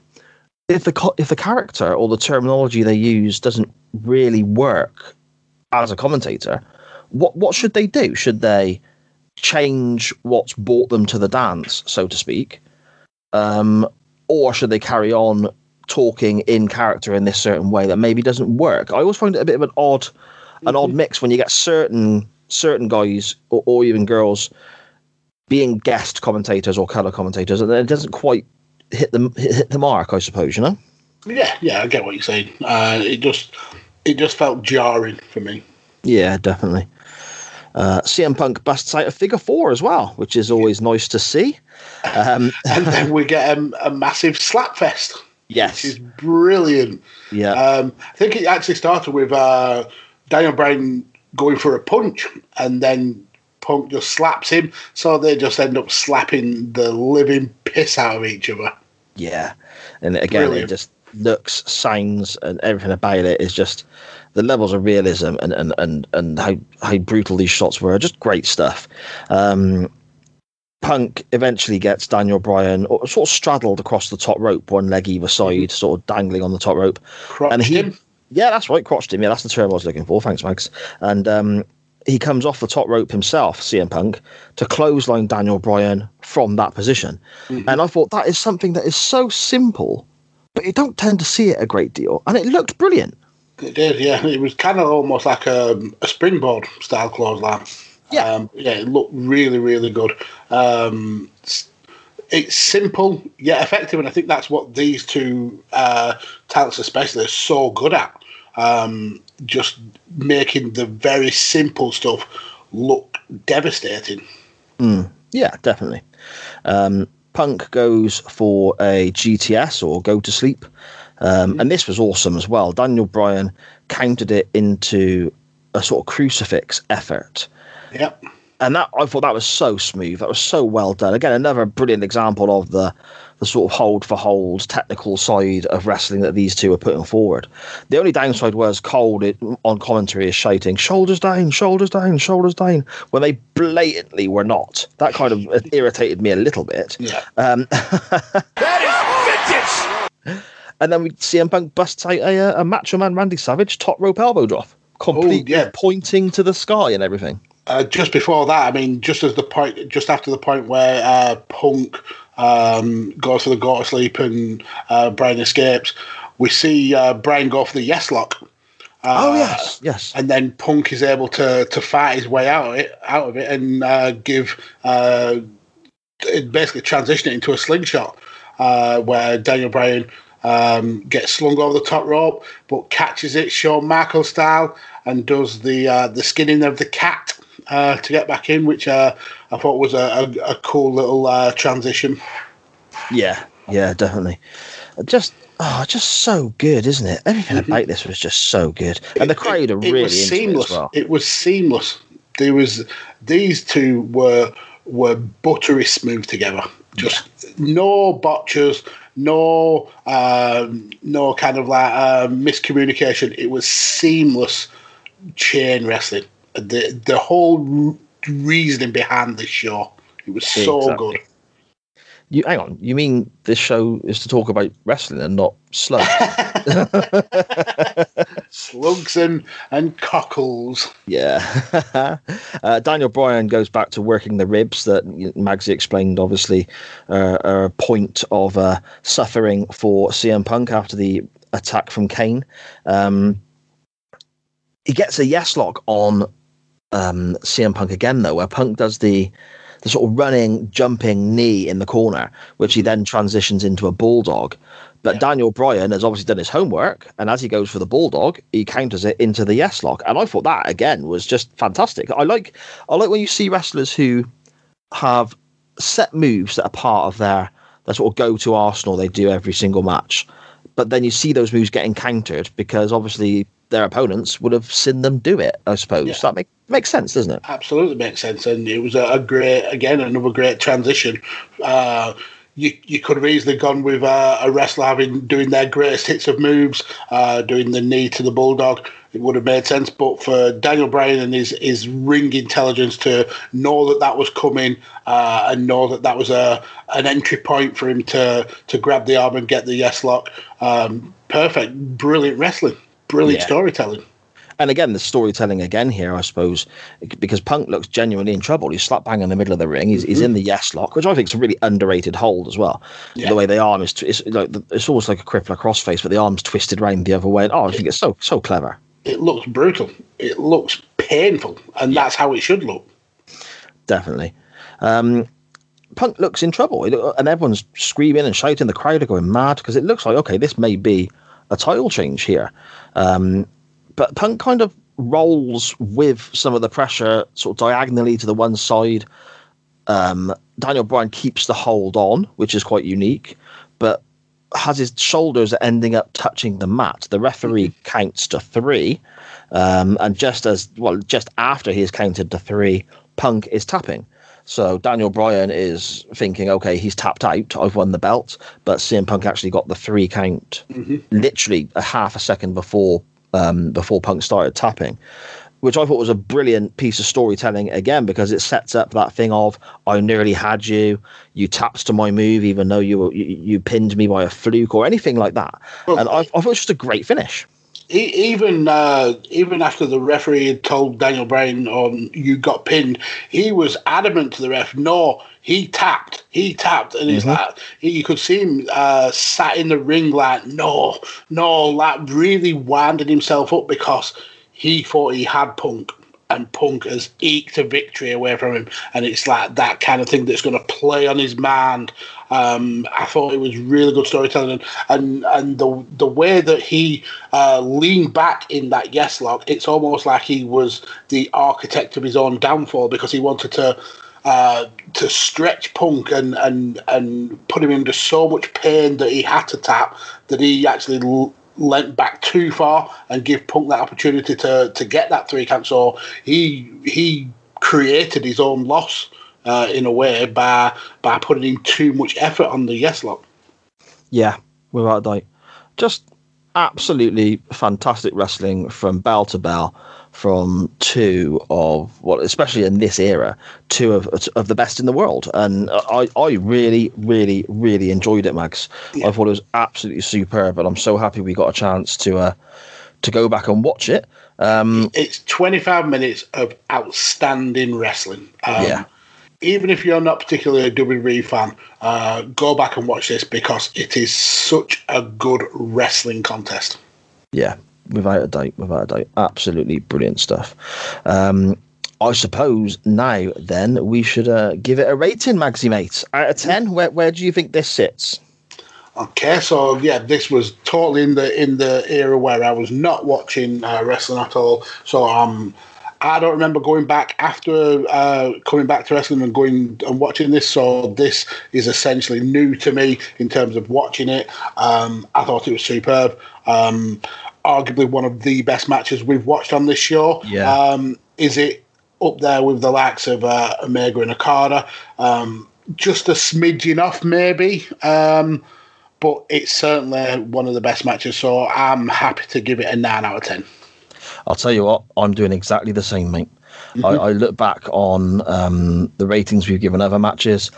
if the if the character or the terminology they use doesn't really work as a commentator, what what should they do? Should they change what's brought them to the dance, so to speak? um, or should they carry on talking in character in this certain way that maybe doesn't work? I always find it a bit of an odd, an odd mix when you get certain certain guys or, or even girls being guest commentators or color commentators, and it doesn't quite hit the hit, the mark. I suppose you know. Yeah, yeah, I get what you're saying. Uh, it just it just felt jarring for me. Yeah, definitely. Uh, CM Punk busts out a figure four as well, which is always nice to see. Um, And then we get a, a massive slap fest, yes, which is brilliant. yeah, Um, I think it actually started with uh, Daniel Bryan going for a punch, and then Punk just slaps him, so they just end up slapping the living piss out of each other. Yeah, and again, Brilliant. it just looks, sounds, and everything about it is just the levels of realism and and and and how how brutal these shots were. Just great stuff. Um, Punk eventually gets Daniel Bryan or- sort of straddled across the top rope, one leg either side, sort of dangling on the top rope. Crotched And he- him. Yeah, that's right, crotched him. Yeah, that's the term I was looking for. Thanks, Mags. And um, he comes off the top rope himself, CM Punk, to clothesline Daniel Bryan from that position. And I thought that is something that is so simple, but you don't tend to see it a great deal. And it looked brilliant. It did, yeah. It was kind of almost like a, a springboard style clothesline. Yeah. Um, yeah, it looked really, really good. Um, it's, it's simple yet effective, and I think that's what these two uh, talents, especially, are so good at. Um, just making the very simple stuff look devastating. Yeah, definitely. Um, Punk goes for a GTS or go to sleep. Um, and this was awesome as well. Daniel Bryan countered it into a sort of crucifix effort. Yep. And that I thought that was so smooth. That was so well done. Again, another brilliant example of the the sort of hold for hold technical side of wrestling that these two are putting forward. The only downside was Cole it, on commentary is shouting "shoulders down, shoulders down, shoulders down" when they blatantly were not. That kind of irritated me a little bit. Yeah. Um, and then we CM Punk busts out a, uh, a Macho Man Randy Savage top rope elbow drop, completely yeah. pointing to the sky and everything. Uh, just before that, I mean, just as the point, just after the point where uh, Punk um, goes for the go to sleep and uh, Bryan escapes, we see uh, Bryan go for the yes lock. oh Uh, yes, yes. and then Punk is able to to fight his way out of it, out of it, and uh, give uh, it basically transition it into a slingshot uh, where Daniel Bryan um, gets slung over the top rope, but catches it Shawn Michaels style and does the uh, the skinning of the cat uh, to get back in, which uh, I thought was a, a, a cool little uh, transition. Yeah, yeah, definitely. Just oh, just so good, isn't it? Everything about this was just so good, and the crowd are Mm-hmm. It really was into seamless. it as well. It was seamless. There was these two were were buttery smooth together. Just no botchers, no um, no kind of like uh, miscommunication. It was seamless chain wrestling. The the whole reasoning behind this show. It was so Exactly. good. You hang on. You mean this show is to talk about wrestling and not slugs? Slugs and, and cockles. yeah. uh, Daniel Bryan goes back to working the ribs that Magsy explained. Obviously, uh, are a point of uh, suffering for CM Punk after the attack from Kane. Um, he gets a yes lock on um, CM Punk again, though, where Punk does the the sort of running, jumping knee in the corner, which he then transitions into a bulldog. But Daniel Bryan has obviously done his homework, and as he goes for the bulldog, he counters it into the yes lock. And I thought that again was just fantastic. I like I like when you see wrestlers who have set moves that are part of their their sort of go to arsenal they do every single match. But then you see those moves getting countered because obviously their opponents would have seen them do it, I suppose. Yeah. That make, makes sense, doesn't it? absolutely makes sense, and it was a, a great, again, another great transition. Uh, you you could have easily gone with uh, a wrestler having doing their greatest hits of moves, uh, doing the knee to the bulldog. It would have made sense, but for Daniel Bryan and his his ring intelligence to know that that was coming uh, and know that that was a an entry point for him to to grab the arm and get the yes lock. Um, perfect, brilliant wrestling, brilliant Yeah. storytelling. And again, the storytelling again here, I suppose, because Punk looks genuinely in trouble. He's slap bang in the middle of the ring. He's, he's in the yes lock, which I think is a really underrated hold as well. Yeah. The way the arm is, it's like the- it's almost like a crippler crossface, but the arm's twisted round the other way. And, oh, I think it's so so clever. it looks brutal. It looks painful, and that's how it should look. definitely. Um, Punk looks in trouble, and everyone's screaming and shouting. The crowd are going mad because it looks like okay, this may be a title change here. Um, but Punk kind of rolls with some of the pressure, sort of diagonally to the one side. Um, Daniel Bryan keeps the hold on, which is quite unique, but has his shoulders ending up touching the mat. The referee counts to three, um, and just as well, just after he has counted to three, Punk is tapping. So Daniel Bryan is thinking, okay, he's tapped out. I've won the belt, but CM Punk actually got the three count, literally a half a second before um, before Punk started tapping which I thought was a brilliant piece of storytelling again because it sets up that thing of I nearly had you, you tapped to my move even though you were, you, you pinned me by a fluke or anything like that, and I, I thought it was just a great finish. Even uh, even after the referee had told Daniel Bryan, um, "You got pinned," he was adamant to the ref. No, he tapped. He tapped, and he's like, you could see him uh, sat in the ring, like, no, no, like really winding himself up because he thought he had Punk. And Punk has eked a victory away from him, and it's like that kind of thing that's going to play on his mind. Um, I thought it was really good storytelling, and and, the the way that he uh, leaned back in that yes lock, it's almost like he was the architect of his own downfall because he wanted to uh, to stretch Punk and and and put him into so much pain that he had to tap that he actually. Lent back too far and give Punk that opportunity to to get that three count. So he he created his own loss uh, in a way by by putting in too much effort on the yes lock. Yeah, without doubt. Just absolutely fantastic wrestling from bell to bell from two of well, especially in this era, two of of the best in the world, and I I really really really enjoyed it, Mags. I thought it was absolutely superb, and I'm so happy we got a chance to uh to go back and watch it. Um, It's 25 minutes of outstanding wrestling. Um, Yeah. Even if you're not particularly a WWE fan, uh, go back and watch this because it is such a good wrestling contest. Yeah, without a doubt, without a doubt, absolutely brilliant stuff. Um, I suppose now then we should uh, give it a rating, Magsy mate. Out of ten, where where do you think this sits? Okay, so yeah, this was totally in the in the era where I was not watching uh, wrestling at all. So um, I don't remember going back after uh, coming back to wrestling and going and watching this. So this is essentially new to me in terms of watching it. Um, I thought it was superb. Um, arguably one of the best matches we've watched on this show. Yeah. Um, is it up there with the likes of uh, Omega and Okada? Um, just a smidgen off, maybe. Um, but it's certainly one of the best matches. So I'm happy to give it a nine out of ten. I'll tell you what, I'm doing exactly the same, mate. I, I look back on um, the ratings we've given other matches.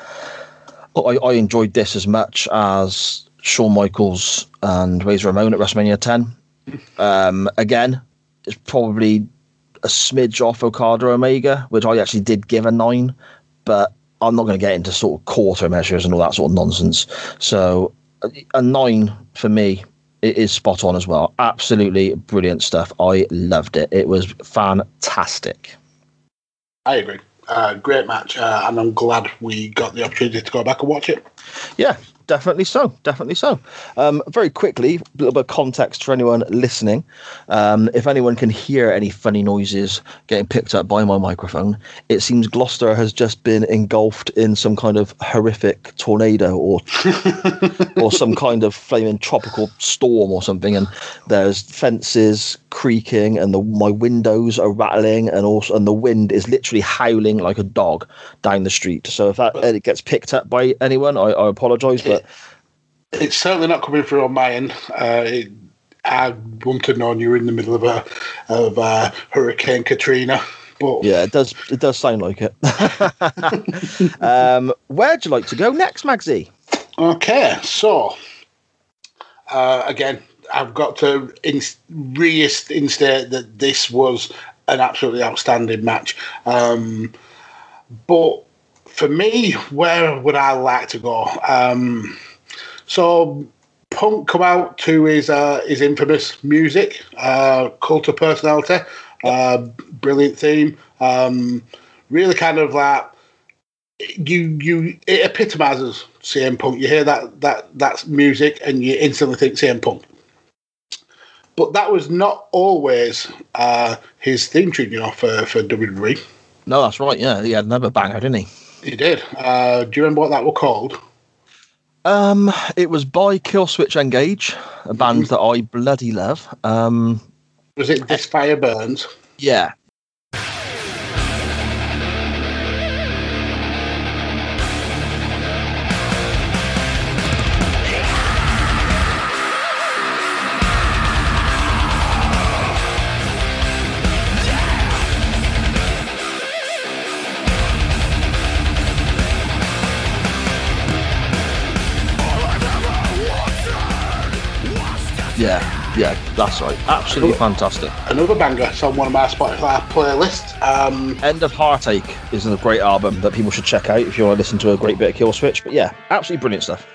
I, I enjoyed this as much as Shawn Michaels and Razor Ramon at WrestleMania 10. Um, again, it's probably a smidge off Okada Omega, which I actually did give a nine, but I'm not going to get into sort of quarter measures and all that sort of nonsense. So a- nine for me it is spot on as well. Absolutely brilliant stuff. I loved it. It was fantastic. I agree. Uh, great match, uh, and I'm glad we got the opportunity to go back and watch it. Yeah, definitely so. Definitely so. Um, very quickly, a little bit of context for anyone listening. Um, if anyone can hear any funny noises getting picked up by my microphone, it seems Gloucester has just been engulfed in some kind of horrific tornado or or some kind of flaming tropical storm or something, and there's fences creaking and the my windows are rattling and also and the wind is literally howling like a dog down the street. So if that uh, gets picked up by anyone, I, I apologise, but It's certainly not coming through on my end. Uh, it, I wouldn't have known you were in the middle of a of uh, Hurricane Katrina. But yeah, it does it does sound like it. um, where'd you like to go next, Magsy? Okay, so uh, again, I've got to inst- reinstate that this was an absolutely outstanding match. Um, but for me, where would I like to go? Um, so Punk come out to his uh, his infamous music, uh, Cult of Personality, uh, brilliant theme. Um, really kind of like you you it epitomizes CM Punk. You hear that that that's music, and you instantly think CM Punk. But that was not always uh, his theme tune, you know, for for WWE. No, that's right. Yeah, he had another banger, didn't he? He did. Uh, do you remember what that was called? Um, it was by Killswitch Engage, a band that I bloody love. Um, Was it This Fire Burns? yeah, That's right. Absolutely fantastic. Another banger. It's on one of my Spotify playlists. Um, End of Heartache is a great album that people should check out if you want to listen to a great bit of Killswitch. But yeah, absolutely brilliant stuff.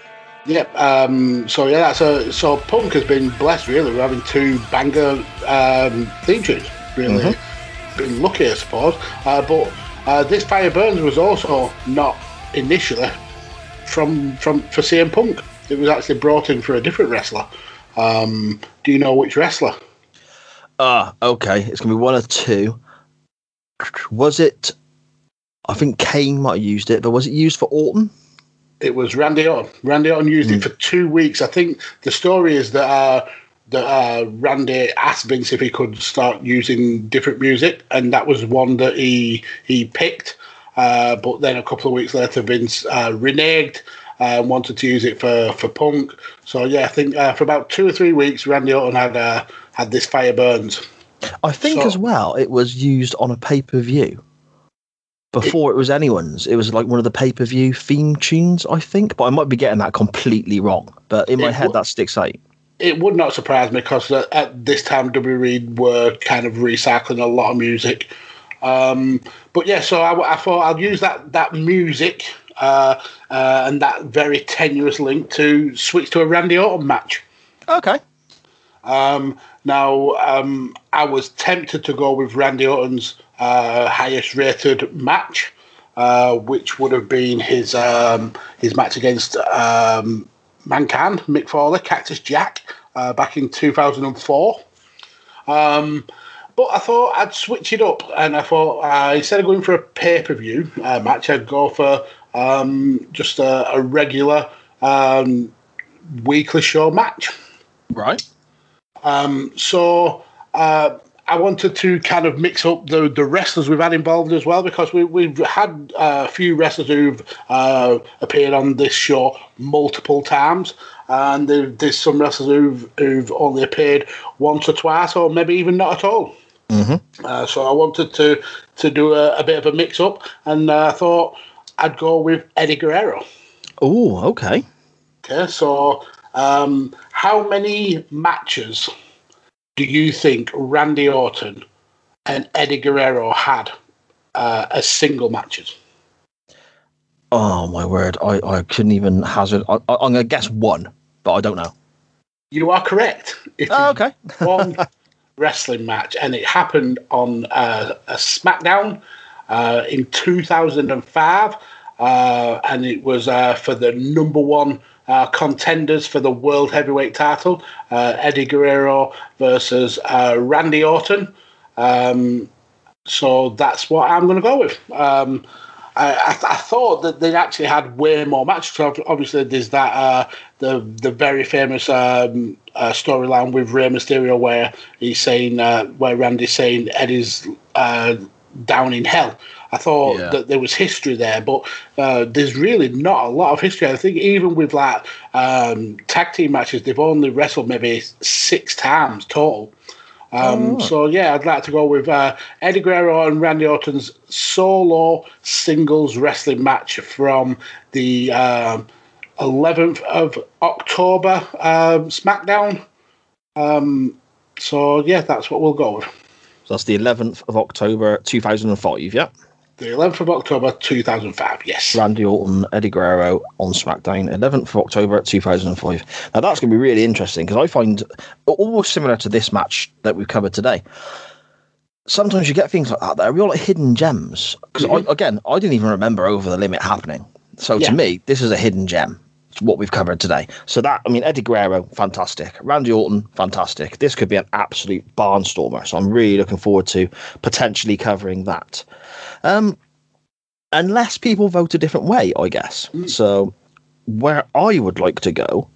Yep. Um, so yeah, a, so Punk has been blessed really with having two banger um, theme tunes. Really been lucky, I suppose. Uh, but uh, this Fire Burns was also not initially from from for CM Punk. It was actually brought in for a different wrestler. Um, do you know which wrestler? Ah, okay. It's gonna be one or two. Was it? I think Kane might have used it, but was it used for Orton? It was Randy Orton. Randy Orton used it for two weeks. I think the story is that uh, that uh, Randy asked Vince if he could start using different music, and that was one that he he picked. Uh, but then a couple of weeks later, Vince uh, reneged uh, wanted to use it for, for Punk. So yeah, I think uh, for about two or three weeks, Randy Orton had uh, had this fire burns. I think So- as well it was used on a pay per view before it, was anyone's. It was like one of the pay per view theme tunes, I think, but I might be getting that completely wrong. But in my head, wa- that sticks out. It would not surprise me because at, at this time WWE were kind of recycling a lot of music. Um, but yeah, so I, I thought I'll use that that music uh, uh, and that very tenuous link to switch to a Randy Orton match. Okay. Um, now, um, I was tempted to go with Randy Orton's uh, highest rated match, uh, which would have been his um, his match against um, Mankind, Mick Foley, Cactus Jack, uh, back in 2004. Um, but I thought I'd switch it up, and I thought uh, instead of going for a pay per view uh, match, I'd go for um, just a, a regular um, weekly show match. Right. Um, so uh, I wanted to kind of mix up the, the wrestlers we've had involved as well because we, we've had uh, a few wrestlers who've uh, appeared on this show multiple times. And there, there's some wrestlers who've, who've only appeared once or twice, or maybe even not at all. Uh, so I wanted to to do a, a bit of a mix up, and uh, I thought I'd go with Eddie Guerrero. Oh, okay. Okay, so um, how many matches do you think Randy Orton and Eddie Guerrero had uh, as single matches? Oh my word! I, I couldn't even hazard. I, I, I'm gonna guess one, but I don't know. You are correct. It Oh, okay. one wrestling match, and it happened on uh, a SmackDown uh, in 2005, uh, and it was uh, for the number one uh, contenders for the World Heavyweight title uh, Eddie Guerrero versus Randy Orton. Um, so that's what I'm going to go with. Um, I, I, I thought that they actually had way more matches. Obviously, there's that uh, the the very famous um, uh, storyline with Rey Mysterio where he's saying uh, where Randy's saying Eddie's down in hell. I thought Yeah. that there was history there, but uh, there's really not a lot of history. I think even with like um, tag team matches, they've only wrestled maybe six times total. Um, So yeah, I'd like to go with uh, Eddie Guerrero and Randy Orton's solo singles wrestling match from the um, 11th of October um, SmackDown. Um, so yeah, that's what we'll go with. So that's the 11th of October 2005. Yeah. The 11th of October 2005. Yes. Randy Orton, Eddie Guerrero on SmackDown, 11th of October 2005. Now that's going to be really interesting because I find almost similar to this match that we've covered today. Sometimes you get things like that that are real like hidden gems. Because I, mm-hmm. again, I didn't even remember over the limit happening. So Yeah. to me, this is a hidden gem. What we've covered today. So that I mean, Eddie Guerrero, fantastic. Randy Orton, fantastic. This could be an absolute barnstormer. So I'm really looking forward to potentially covering that. Um, unless people vote a different way, I guess. So, where I would like to go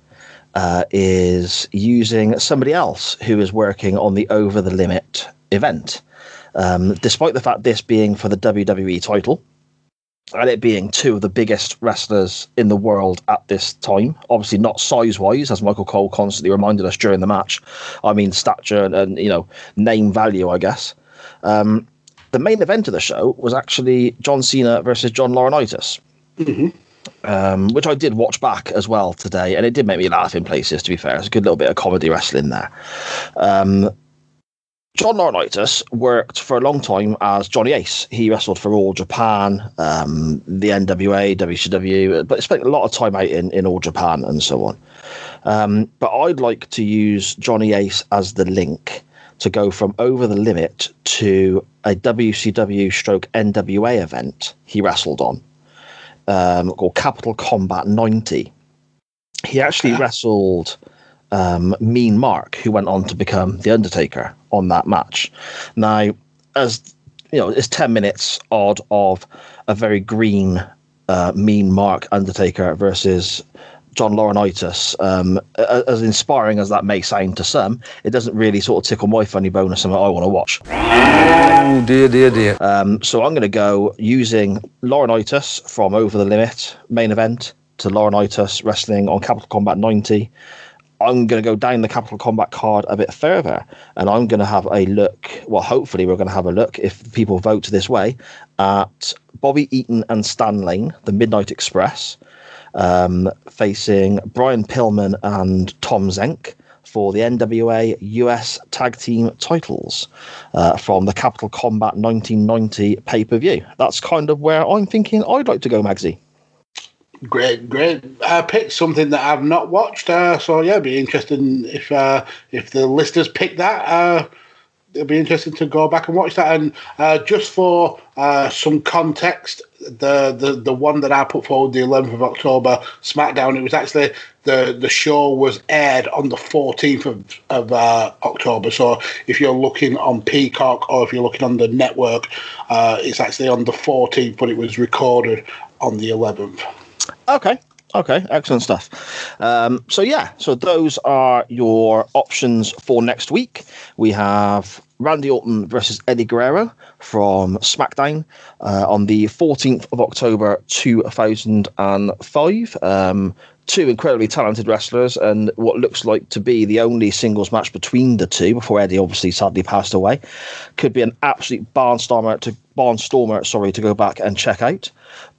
uh, is using somebody else who is working on the Over the Limit event. Um, despite the fact this being for the WWE title, and it being two of the biggest wrestlers in the world at this time, obviously not size wise, as Michael Cole constantly reminded us during the match. I mean, stature and, and you know, name value, I guess. Um, the main event of the show was actually John Cena versus John Laurinaitis, um, which I did watch back as well today, and it did make me laugh in places. To be fair, it's a good little bit of comedy wrestling there. Um, John Laurinaitis worked for a long time as Johnny Ace. He wrestled for All Japan, um, the NWA, WCW, but spent a lot of time out in, in All Japan and so on. Um, but I'd like to use Johnny Ace as the link to go from Over the Limit to a WCW stroke NWA event he wrestled on um, called Capital Combat 90. He actually wrestled um, Mean Mark, who went on to become The Undertaker on that match. Now, as you know, it's 10 minutes odd of a very green uh, Mean Mark Undertaker versus John Laurinaitis, um, as inspiring as that may sound to some, it doesn't really sort of tickle my funny bone as something I want to watch. Oh dear, dear, dear. Um, so I'm going to go using Laurinaitis from Over the Limit main event to Laurinaitis wrestling on Capital Combat 90. I'm going to go down the Capital Combat card a bit further, and I'm going to have a look. Well, hopefully, we're going to have a look if people vote this way at Bobby Eaton and Stan Lane, the Midnight Express, um, facing Brian Pillman and Tom Zenk for the NWA US Tag Team titles uh, from the Capital Combat 1990 pay per view. That's kind of where I'm thinking I'd like to go, Magsy. Great, great I picked Something that I've not watched. Uh, so yeah, be interesting if uh, if the listeners pick that. Uh, it'll be interesting to go back and watch that. And uh, just for uh, some context, the, the the one that I put forward, the 11th of October SmackDown, it was actually the the show was aired on the 14th of, of uh, October. So if you're looking on Peacock or if you're looking on the network, uh, it's actually on the 14th, but it was recorded on the 11th. Okay. Okay, excellent stuff. Um, so yeah, so those are your options for next week. We have Randy Orton versus Eddie Guerrero from SmackDown uh, on the 14th of October 2005. Um, two incredibly talented wrestlers, and what looks like to be the only singles match between the two before Eddie obviously sadly passed away. Could be an absolute barnstormer to barnstormer, sorry, to go back and check out.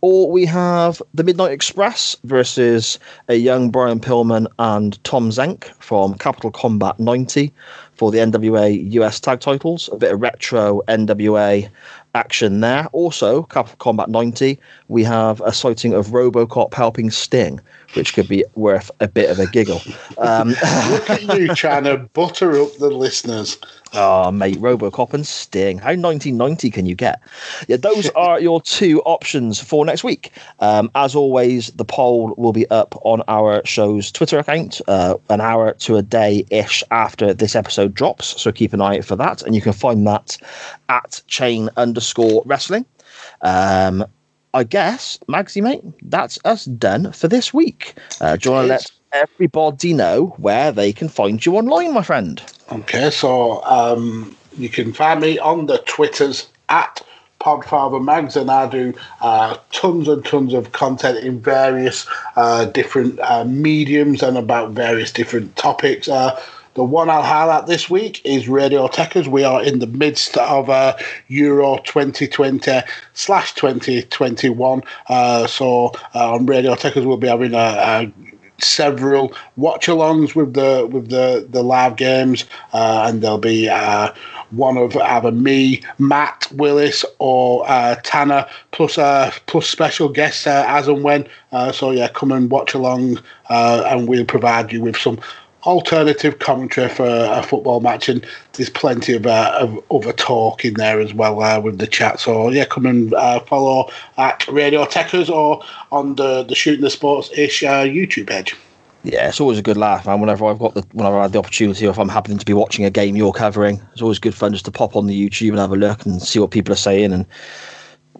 Or we have the Midnight Express versus a young Brian Pillman and Tom Zenk from Capital Combat 90 for the NWA US tag titles. A bit of retro NWA action there. Also, Capital Combat 90, we have a sighting of Robocop helping Sting, which could be worth a bit of a giggle. Um, Look at you trying to butter up the listeners. Oh, mate, Robocop and Sting. How 1990 can you get? Yeah, those are your two options for next week. Um, as always, the poll will be up on our show's Twitter account uh, an hour to a day ish after this episode drops. So keep an eye out for that. And you can find that at chain underscore wrestling. Um, I guess, Magsy, mate, that's us done for this week. Uh, do you want to let everybody know where they can find you online, my friend? Okay, so um, you can find me on the Twitters at Podfather Mags, and I do uh, tons and tons of content in various uh, different uh, mediums and about various different topics. The one I'll highlight this week is Radio Techers. We are in the midst of uh, Euro 2020 slash 2021. Uh, so uh, on Radio Techers, we'll be having a, a several watch-alongs with the with the the live games, uh, and there'll be uh, one of either me, Matt Willis, or uh, Tanner, plus uh, plus special guests uh, as and when. Uh, so yeah, come and watch along, uh, and we'll provide you with some alternative commentary for a football match, and there's plenty of, uh, of other talk in there as well uh, with the chat. So yeah, come and uh, follow at Radio Techers or on the the Shooting the Sports ish uh, YouTube page. Yeah, it's always a good laugh, man. Whenever I've got the whenever I had the opportunity, or if I'm happening to be watching a game you're covering, it's always good fun just to pop on the YouTube and have a look and see what people are saying. And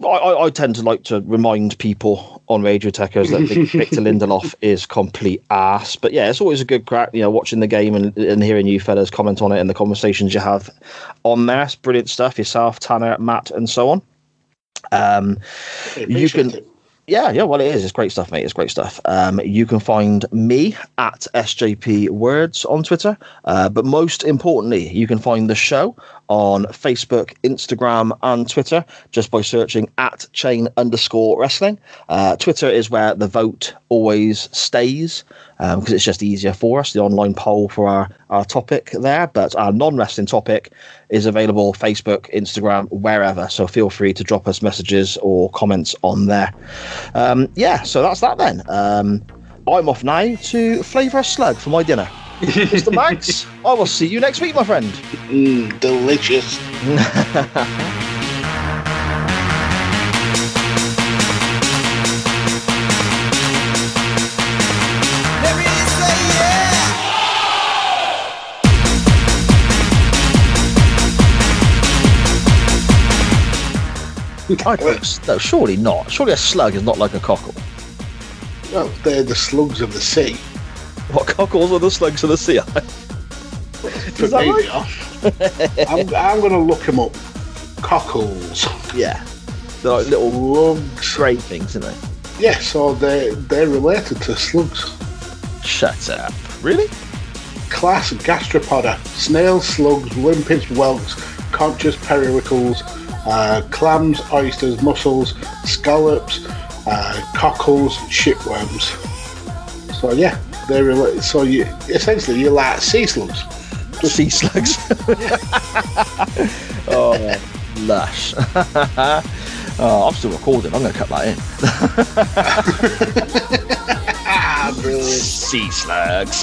I, I, I tend to like to remind people on Radio Techers that Victor Lindelof is complete ass. But yeah, it's always a good crack, you know, watching the game and, and hearing you fellas comment on it and the conversations you have on there. It's brilliant stuff. Yourself, Tanner, Matt, and so on. Um, you can. It. Yeah, yeah, well, it is. It's great stuff, mate. It's great stuff. Um, you can find me at SJP Words on Twitter, uh, but most importantly, you can find the show on Facebook, Instagram, and Twitter just by searching at chain underscore wrestling. Uh, Twitter is where the vote always stays because it's just easier for us, the online poll for our, our topic there. But our non wrestling topic is available Facebook, Instagram, wherever. So feel free to drop us messages or comments on there. Um, yeah, so that's that then. Um, I'm off now to flavour a slug for my dinner. Mr. Max, I will see you next week, my friend. Mm, delicious. Let me say yeah. I no, surely not. Surely a slug is not like a cockle. Well, they're the slugs of the sea. What cockles are the slugs of the sea? Is that right? I'm, I'm going to look them up. Cockles. yeah. They're like little Slugs. grey things, aren't they? Yeah, so they're, they're related to slugs. Shut up. Really? Class Gastropoda. Snails, slugs, limpets, whelks, conchs, periwinkles, uh, clams, oysters, mussels, scallops, uh, cockles, shipworms. So yeah, they're related. So you essentially you're like sea slugs. Just Sea slugs. oh, lush. oh, I'm still recording. I'm going to cut that in. Ah, brilliant. Sea slugs.